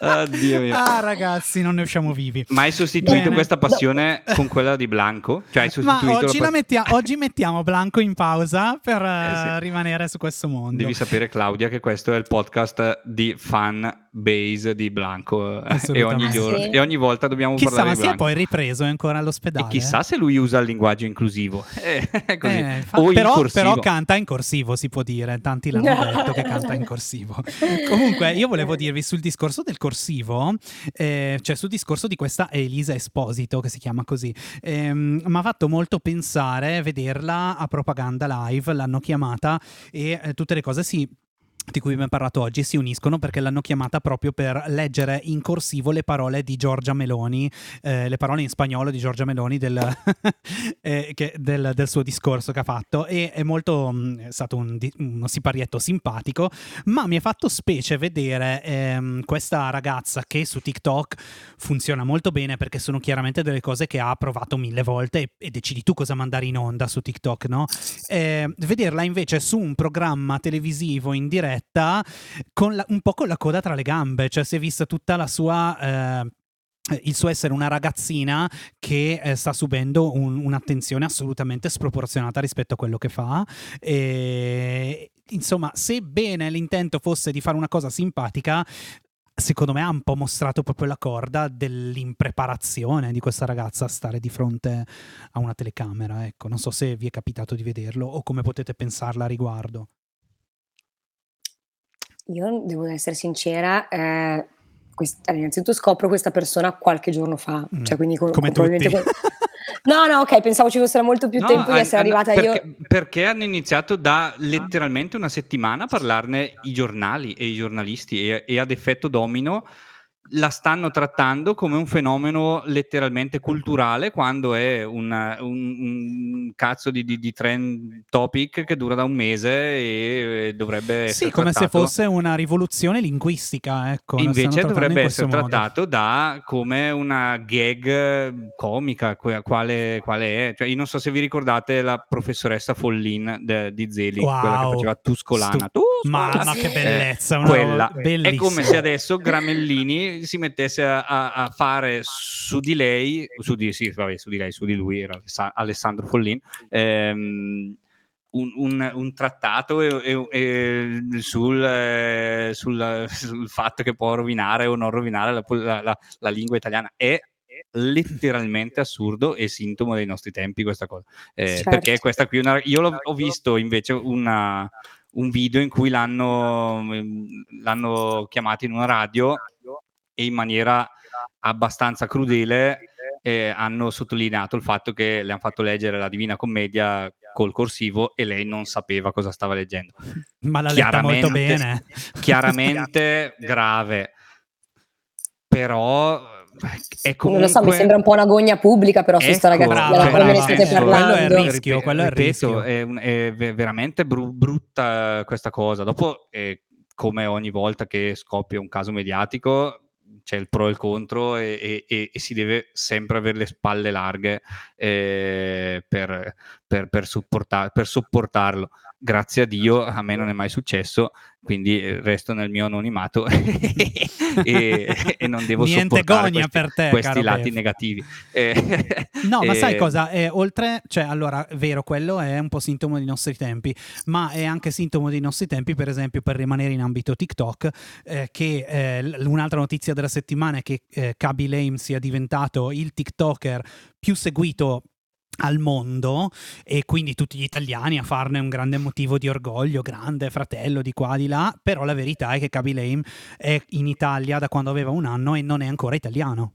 Oddio mio. ah, ragazzi, non ne usciamo vivi. Ma hai sostituito Bene. questa passione con quella di Blanco? Cioè hai Ma sostituito oggi, la la mettia- oggi mettiamo Blanco in pausa per eh, sì. rimanere su questo mondo. Devi sapere Claudia che questo è il podcast di fan base di Blanco eh, e ogni, Assolutamente. giorno- Sì. e ogni volta dobbiamo Chissà, parlare ma di si è Blanco. poi ripreso è ancora all'ospedale. E chissà se lui usa il linguaggio inclusivo. Eh. Eh, fa- o in però, corsivo. però canta in corsivo, si può dire. Tanti l'hanno detto che canta in corsivo. Comunque, io volevo dirvi sul discorso del corsivo, eh, cioè sul discorso di questa Elisa Esposito, che si chiama così. Ehm, Mi ha fatto molto pensare vederla a propaganda live, l'hanno chiamata e eh, tutte le cose si di cui abbiamo parlato oggi si uniscono perché l'hanno chiamata proprio per leggere in corsivo le parole di Giorgia Meloni, eh, le parole in spagnolo di Giorgia Meloni del, eh, che- del- del suo discorso che ha fatto e è molto mh, è stato un uno siparietto simpatico ma mi ha fatto specie vedere ehm, questa ragazza che su TikTok funziona molto bene perché sono chiaramente delle cose che ha provato mille volte e, e decidi tu cosa mandare in onda su TikTok no? Eh, vederla invece su un programma televisivo in diretta con la- un po' con la coda tra le gambe, cioè si è vista tutta la sua... eh, il suo essere una ragazzina che eh, sta subendo un- un'attenzione assolutamente sproporzionata rispetto a quello che fa. E, insomma, sebbene l'intento fosse di fare una cosa simpatica, secondo me ha un po' mostrato proprio la corda dell'impreparazione di questa ragazza a stare di fronte a una telecamera. Ecco, non so se vi è capitato di vederlo o come potete pensarla a riguardo. Io devo essere sincera, eh, quest- innanzitutto scopro questa persona qualche giorno fa, Mm, cioè quindi co- come probabilmente tutti. que- No, no, ok, pensavo ci fosse molto più No, tempo di essere hanno- arrivata perché, io. perché hanno iniziato da letteralmente una settimana a parlarne i giornali e i giornalisti e, e ad effetto domino la stanno trattando come un fenomeno letteralmente culturale quando è una- un, un cazzo di, di- di trend topic che dura da un mese e, e dovrebbe essere Sì, come se trattato- fosse una rivoluzione linguistica, ecco. Invece in dovrebbe questo essere modo. trattato da come una gag comica, quale, quale è. Cioè, io non so se vi ricordate la professoressa Follin de- di Zeli, quella che Wow. faceva Tuscolana. Stu- Ma, Tuscolana. ma che Eh, bellezza, una quella. È come se adesso Gramellini si mettesse a, a- a fare su di lei, su di, sì, vabbè, su di lei, su di lui, era Alessa- Alessandro Follin, ehm, un, un- un trattato e- e- e sul, eh, sul- sul fatto che può rovinare o non rovinare la, la- la- la lingua italiana. È letteralmente assurdo e sintomo dei nostri tempi questa cosa. Eh, Certo. Perché questa qui, una, io l'ho- ho visto invece una, un video in cui l'hanno, ehm, l'hanno chiamato in una radio e in maniera abbastanza crudele eh, hanno sottolineato il fatto che le hanno fatto leggere la Divina Commedia col corsivo e lei non sapeva cosa stava leggendo. Ma l'ha letta molto bene. Chiaramente grave, però eh, è comunque... Non lo so, mi sembra un po' una gogna pubblica, però su sta Ecco, ragazzina, brava, da come ne brava. state Quello è parlando. il rischio, quello è il ripeto, rischio. è, un- è ve- veramente bru- brutta questa cosa. Dopo, eh, come ogni volta che scoppia un caso mediatico, c'è il pro e il contro e, e- e- si deve sempre avere le spalle larghe eh, per, per, per, supportar, per sopportarlo. Grazie a Dio a me non è mai successo, quindi eh, resto nel mio anonimato e, e, non devo Niente sopportare questi, per te, questi lati Bev. negativi. Eh, No, ma sai eh, cosa? Eh, oltre, cioè, allora, vero, quello è un po' sintomo dei nostri tempi, ma è anche sintomo dei nostri tempi, per esempio, per rimanere in ambito TikTok, eh, che eh, un'altra notizia della settimana è che eh, Kaby Lame sia diventato il TikToker più seguito al mondo e quindi tutti gli italiani a farne un grande motivo di orgoglio, grande fratello di qua di là, però la verità è che Kaby Lame è in Italia da quando aveva un anno e non è ancora italiano.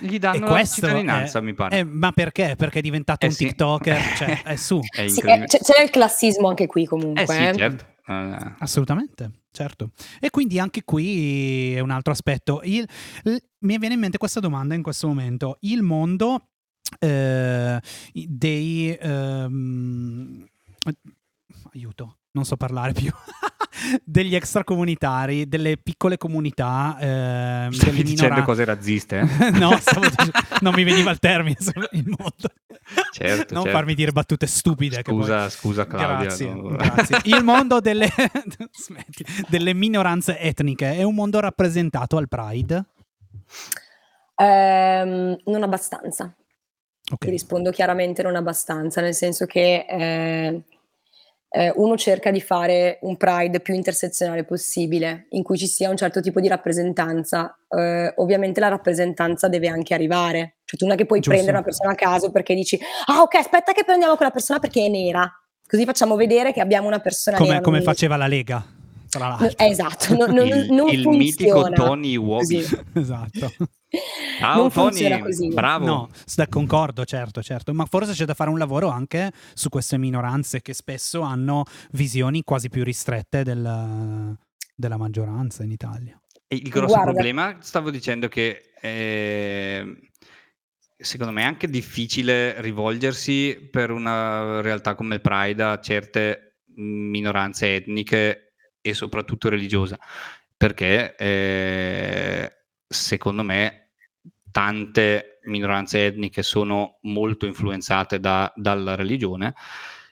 Gli E danno la cittadinanza, è- mi pare. eh, ma perché? Perché è diventato Eh un sì. TikToker, cioè è su. È Sì, c'è, c'è il classismo anche qui comunque. Eh sì, eh. certo. Eh, Assolutamente, certo. E quindi anche qui è un altro aspetto. Il- il- mi viene in mente questa domanda in questo momento. Il mondo eh, dei... ehm, aiuto, non so parlare più. degli extracomunitari, delle piccole comunità, ehm, Stavi dicendo minoranze. cose razziste? eh? no, stavo dicendo- non mi veniva il termine, il mondo. Certo, non certo. farmi dire battute stupide. che poi- Scusa, scusa Claudia. Grazie, no. grazie. Il mondo delle, smetti, delle minoranze etniche è un mondo rappresentato al Pride? Ehm, non abbastanza. Ok. Ti rispondo chiaramente non abbastanza, nel senso che eh, eh, uno cerca di fare un Pride più intersezionale possibile, in cui ci sia un certo tipo di rappresentanza. Eh, ovviamente la rappresentanza deve anche arrivare, cioè tu non è che puoi Giusto. prendere una persona a caso perché dici, ah ok, aspetta che prendiamo quella persona perché è nera, così facciamo vedere che abbiamo una persona Come, nera. come faceva la Lega, tra l'altro. esatto, non, non- il non il mitico Tony così. esatto. Ciao non Tony, funziona così. bravo. No, concordo, certo, certo, ma forse c'è da fare un lavoro anche su queste minoranze che spesso hanno visioni quasi più ristrette del- della maggioranza in Italia. E il grosso Guarda- problema, stavo dicendo che eh, secondo me è anche difficile rivolgersi per una realtà come il Pride a certe minoranze etniche e soprattutto religiose, perché eh, secondo me tante minoranze etniche sono molto influenzate da- dalla religione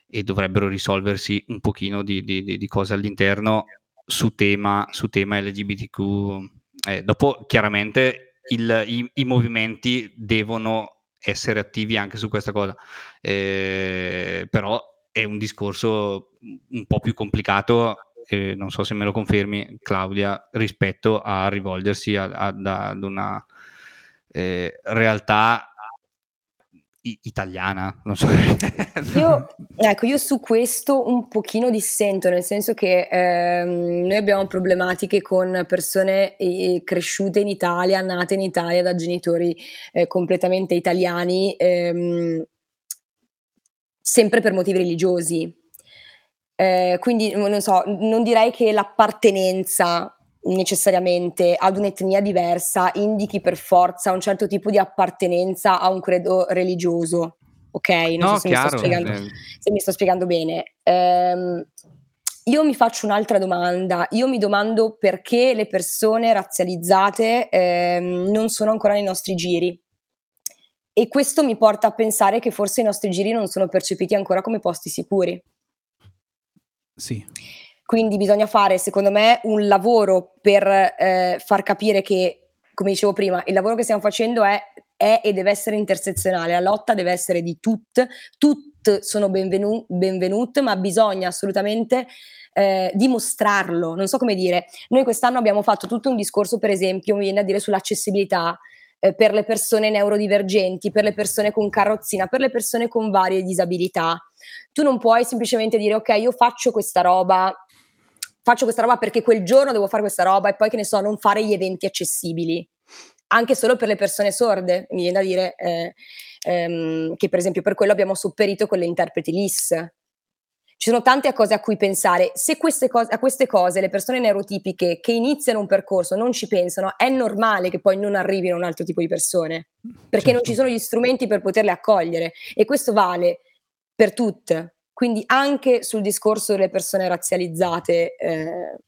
e dovrebbero risolversi un pochino di- di- di cose all'interno su tema, su tema LGBTQ. Eh, dopo, chiaramente, il- i, i movimenti devono essere attivi anche su questa cosa, Eh, però è un discorso un po' più complicato, eh, non so se me lo confermi, Claudia, rispetto a rivolgersi a- ad ad una eh, realtà i- italiana. So. Io, ecco, io su questo un pochino dissento, nel senso che ehm, noi abbiamo problematiche con persone eh, cresciute in Italia, nate in Italia da genitori eh, completamente italiani, ehm, sempre per motivi religiosi. Eh, quindi non so, non direi che l'appartenenza necessariamente ad un'etnia diversa indichi per forza un certo tipo di appartenenza a un credo religioso. Ok, non no, so se mi sto chiaro. spiegando eh, se mi sto spiegando bene. Ehm, io mi faccio un'altra domanda. Io mi domando perché le persone razzializzate ehm, non sono ancora nei nostri giri. E questo mi porta a pensare che forse i nostri giri non sono percepiti ancora come posti sicuri. Sì, Quindi bisogna fare, secondo me, un lavoro per eh, far capire che, come dicevo prima, il lavoro che stiamo facendo è, è e deve essere intersezionale, la lotta deve essere di tutte, tutte sono benvenu- benvenute, ma bisogna assolutamente eh, dimostrarlo. Non so come dire, noi quest'anno abbiamo fatto tutto un discorso, per esempio, mi viene a dire sull'accessibilità. eh, per le persone neurodivergenti, per le persone con carrozzina, per le persone con varie disabilità. Tu non puoi semplicemente dire ok, io faccio questa roba, faccio questa roba perché quel giorno devo fare questa roba e poi che ne so, non fare gli eventi accessibili. Anche solo per le persone sorde, mi viene da dire eh, ehm, che per esempio per quello abbiamo sopperito con le interpreti LIS. Ci sono tante cose a cui pensare. Se queste cose, a queste cose le persone neurotipiche che iniziano un percorso non ci pensano, è normale che poi non arrivino un altro tipo di persone, perché non certo. ci sono gli strumenti per poterle accogliere e questo vale per tutte. Quindi anche sul discorso delle persone razzializzate eh,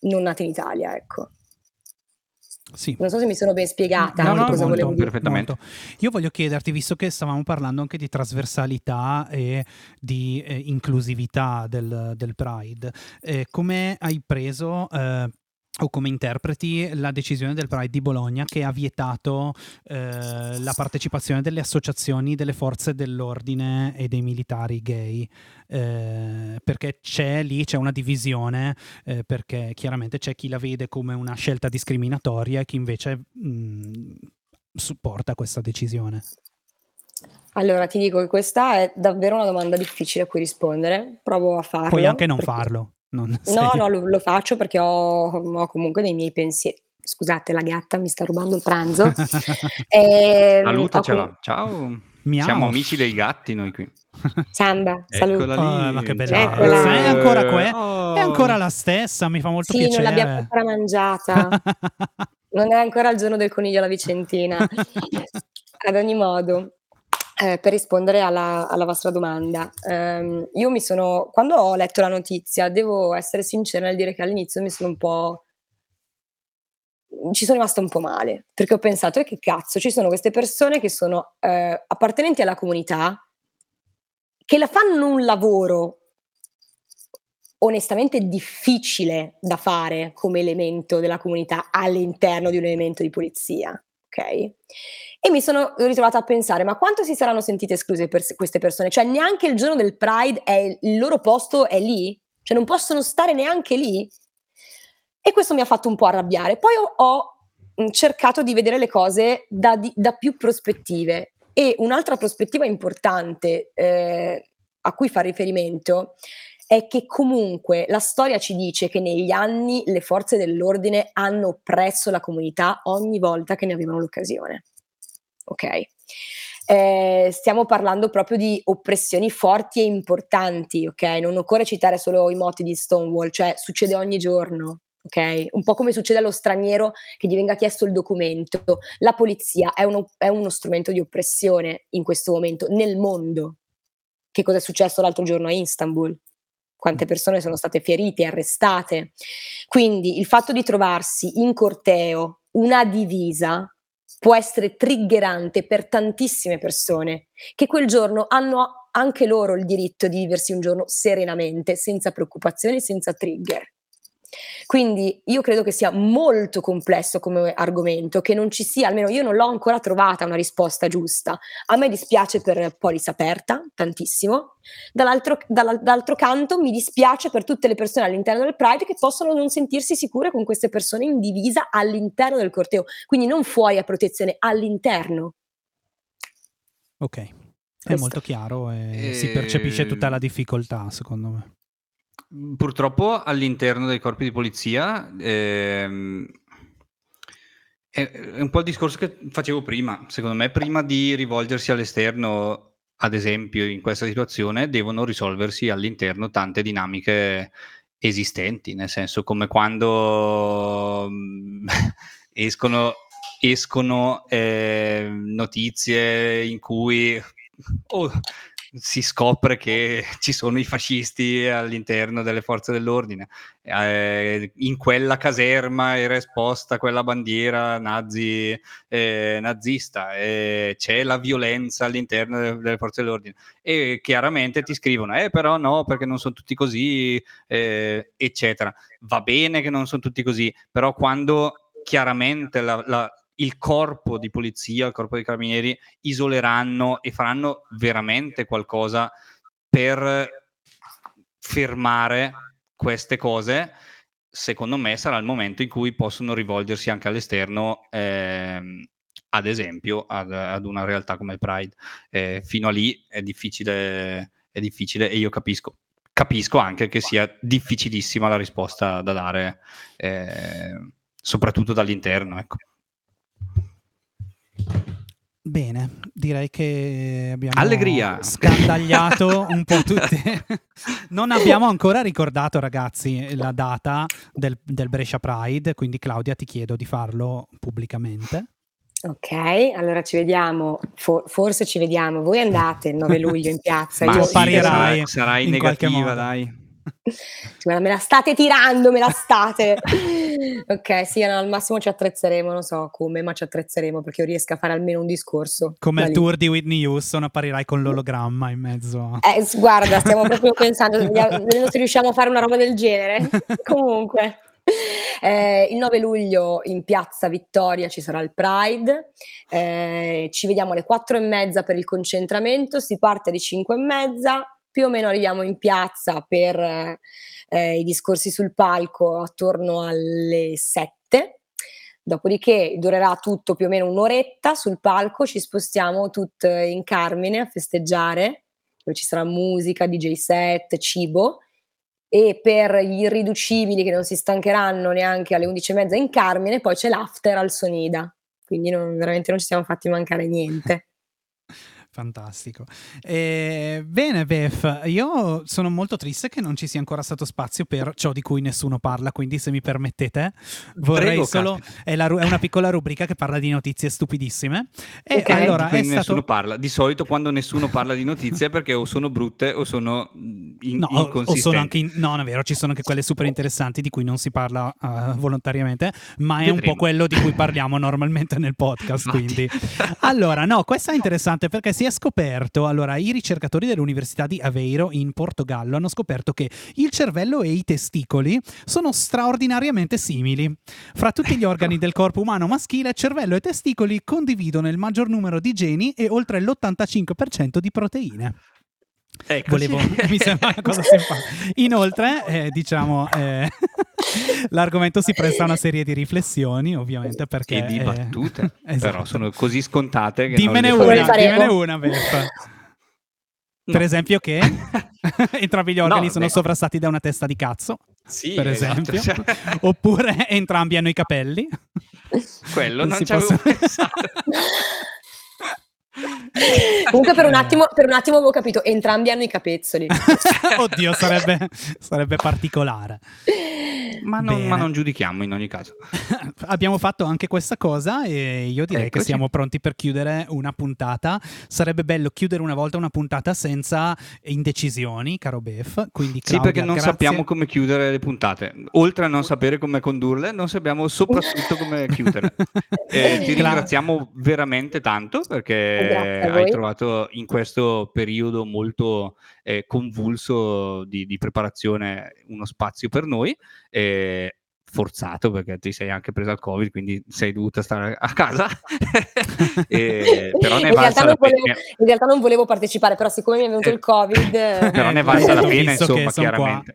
non nate in Italia, ecco. Sì. Non so se mi sono ben spiegata No, no, cosa molto, volevo dire. perfettamente. Molto. Io voglio chiederti, visto che stavamo parlando anche di trasversalità e di eh, inclusività del, del Pride, eh, come hai preso eh, o come interpreti la decisione del Pride di Bologna che ha vietato eh, la partecipazione delle associazioni delle forze dell'ordine e dei militari gay? Eh, perché c'è lì, c'è una divisione, eh, perché chiaramente c'è chi la vede come una scelta discriminatoria e chi invece mh, supporta questa decisione. Allora, ti dico che questa è davvero una domanda difficile a cui rispondere. Provo a farlo. Puoi anche non perché- farlo. Non No, sei- no, lo, lo faccio perché ho, ho comunque dei miei pensieri. Scusate, la gatta mi sta rubando il pranzo. Ho Salutacela. com- Ciao. Miau. Siamo amici dei gatti noi qui. Samba, saluto. Oh, ma che bella. Eccola. È ancora que- Oh. È ancora la stessa, mi fa molto Sì, piacere. non l'abbiamo ancora mangiata. Non è ancora il giorno del coniglio alla Vicentina. Ad ogni modo, eh, per rispondere alla, alla vostra domanda, ehm, io mi sono, quando ho letto la notizia, devo essere sincera nel dire che all'inizio mi sono un po', ci sono rimasta un po' male, perché ho pensato, e che cazzo, ci sono queste persone che sono eh, appartenenti alla comunità, che la fanno un lavoro onestamente difficile da fare come elemento della comunità all'interno di un elemento di polizia, ok? E mi sono ritrovata a pensare, ma quanto si saranno sentite escluse per queste persone? Cioè neanche il giorno del Pride è il loro posto è lì? Cioè non possono stare neanche lì? E questo mi ha fatto un po' arrabbiare. Poi ho, ho, cercato di vedere le cose da, di- da più prospettive. E un'altra prospettiva importante eh, a cui fa riferimento è che comunque la storia ci dice che negli anni le forze dell'ordine hanno oppresso la comunità ogni volta che ne avevano l'occasione. Ok? Eh, stiamo parlando proprio di oppressioni forti e importanti, ok? Non occorre citare solo i moti di Stonewall, cioè succede ogni giorno, ok? Un po' come succede allo straniero che gli venga chiesto il documento. La polizia è uno, è uno strumento di oppressione in questo momento nel mondo. Che cosa è successo l'altro giorno a Istanbul? Quante persone sono state ferite, arrestate. Quindi il fatto di trovarsi in corteo una divisa può essere triggerante per tantissime persone che quel giorno hanno anche loro il diritto di viversi un giorno serenamente, senza preoccupazioni, senza trigger. Quindi io credo che sia molto complesso come argomento, che non ci sia, almeno io non l'ho ancora trovata una risposta giusta. A me dispiace per Polis Aperta, tantissimo. Dall'altro, dall'al- dall'altro canto mi dispiace per tutte le persone all'interno del Pride che possono non sentirsi sicure con queste persone in divisa all'interno del corteo, quindi non fuori a protezione, all'interno. Ok, è Questo. molto chiaro e si Eh, percepisce tutta la difficoltà, secondo me. Purtroppo all'interno dei corpi di polizia ehm, è, è un po' il discorso che facevo prima. Secondo me, prima di rivolgersi all'esterno, ad esempio, in questa situazione, devono risolversi all'interno tante dinamiche esistenti, nel senso come quando mm, escono, escono eh, notizie in cui oh, si scopre che ci sono i fascisti all'interno delle forze dell'ordine. Eh, in quella caserma era esposta quella bandiera nazi, eh, nazista, eh, c'è la violenza all'interno delle, delle forze dell'ordine e chiaramente ti scrivono, eh però no, perché non sono tutti così, eh, eccetera. Va bene che non sono tutti così, però quando chiaramente la, la, il corpo di polizia, il corpo dei carabinieri isoleranno e faranno veramente qualcosa per fermare queste cose, secondo me sarà il momento in cui possono rivolgersi anche all'esterno, ehm, ad esempio, ad, ad, una realtà come il Pride. Eh, fino a lì è difficile, è difficile e io capisco. Capisco anche che sia difficilissima la risposta da dare, eh, soprattutto dall'interno. Ecco. Bene, direi che abbiamo Allegria. scandagliato un po' tutte. non abbiamo ancora ricordato, ragazzi, la data del, del, Brescia Pride, quindi Claudia ti chiedo di farlo pubblicamente. Ok, allora ci vediamo, For- forse ci vediamo. Voi andate il 9 luglio in piazza. Ma io sì, sarai, sarai in negativa, dai. Me la state tirando, me la state. ok, sì, no, al massimo ci attrezzeremo, non so come, ma ci attrezzeremo perché io riesco a fare almeno un discorso. Come il tour di Whitney Houston apparirai con l'ologramma in mezzo. Eh, guarda, stiamo proprio pensando, vedendo se riusciamo a fare una roba del genere. Comunque. Eh, il 9 luglio in piazza Vittoria ci sarà il Pride, eh, ci vediamo alle 4 e mezza per il concentramento, si parte alle 5 e mezza, più o meno arriviamo in piazza per eh, i discorsi sul palco attorno alle 7. Dopodiché durerà tutto più o meno un'oretta sul palco, ci spostiamo tutte in Carmine a festeggiare, dove ci sarà musica, DJ set, cibo e per gli irriducibili che non si stancheranno neanche alle 11.30 in Carmine, poi c'è l'after al Sonida. Quindi non, veramente non ci siamo fatti mancare niente. Fantastico. Eh, bene, Beth, io sono molto triste che non ci sia ancora stato spazio per ciò di cui nessuno parla, quindi se mi permettete vorrei Prego, solo... È, la, è, una piccola rubrica che parla di notizie stupidissime. E okay. allora è stato... nessuno parla. Di solito quando nessuno parla di notizie è perché o sono brutte o sono in, no, o sono anche in... No, non è vero, ci sono anche quelle super interessanti di cui non si parla uh, volontariamente, ma è Vedremo. un po' quello di cui parliamo normalmente nel podcast, quindi... allora, no, questa è interessante perché si è scoperto, allora i ricercatori dell'Università di Aveiro in Portogallo hanno scoperto che il cervello e i testicoli sono straordinariamente simili. Fra tutti gli organi del corpo umano maschile, cervello e testicoli condividono il maggior numero di geni e oltre l'85% di proteine. Ecco, Volevo, mi sembra una cosa simpatica. Inoltre, eh, diciamo, eh, l'argomento si presta a una serie di riflessioni, ovviamente, perché... E di eh, battute, esatto. però sono così scontate che dimmene una, dimmene una, Beffa. No. Per esempio che entrambi gli organi no, sono beh. sovrastati da una testa di cazzo, sì, per esatto. esempio. Oppure entrambi hanno i capelli. Quello non, non ci avevo pensato. Comunque per un, attimo, per un, attimo, avevo capito, entrambi hanno i capezzoli. Oddio, sarebbe, sarebbe particolare. Ma non, ma non, giudichiamo in ogni caso. Abbiamo fatto anche questa cosa e io direi Eccoci. che siamo pronti per chiudere una puntata. Sarebbe bello chiudere una volta una puntata senza indecisioni, caro Bef. Quindi, Claudia, sì, perché non grazie. sappiamo come chiudere le puntate. Oltre a non sapere come condurle, non sappiamo soprattutto come chiudere. E ti ringraziamo veramente tanto perché hai trovato in questo periodo molto eh, convulso di, di, preparazione uno spazio per noi. Eh, forzato perché ti sei anche presa il covid quindi sei dovuta stare a casa. E, però ne in, realtà la volevo, in realtà non volevo partecipare però siccome mi è venuto il covid però ne valsa la pena insomma chiaramente.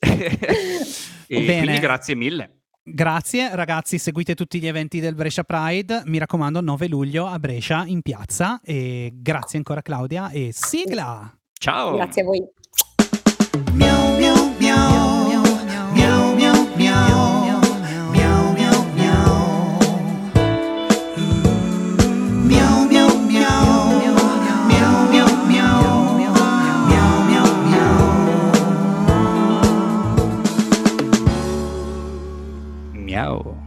E Bene. quindi grazie mille Grazie ragazzi, seguite tutti gli eventi del Brescia Pride, mi raccomando 9 luglio a Brescia in piazza e grazie ancora Claudia e sigla! Ciao! Grazie a voi! Miau.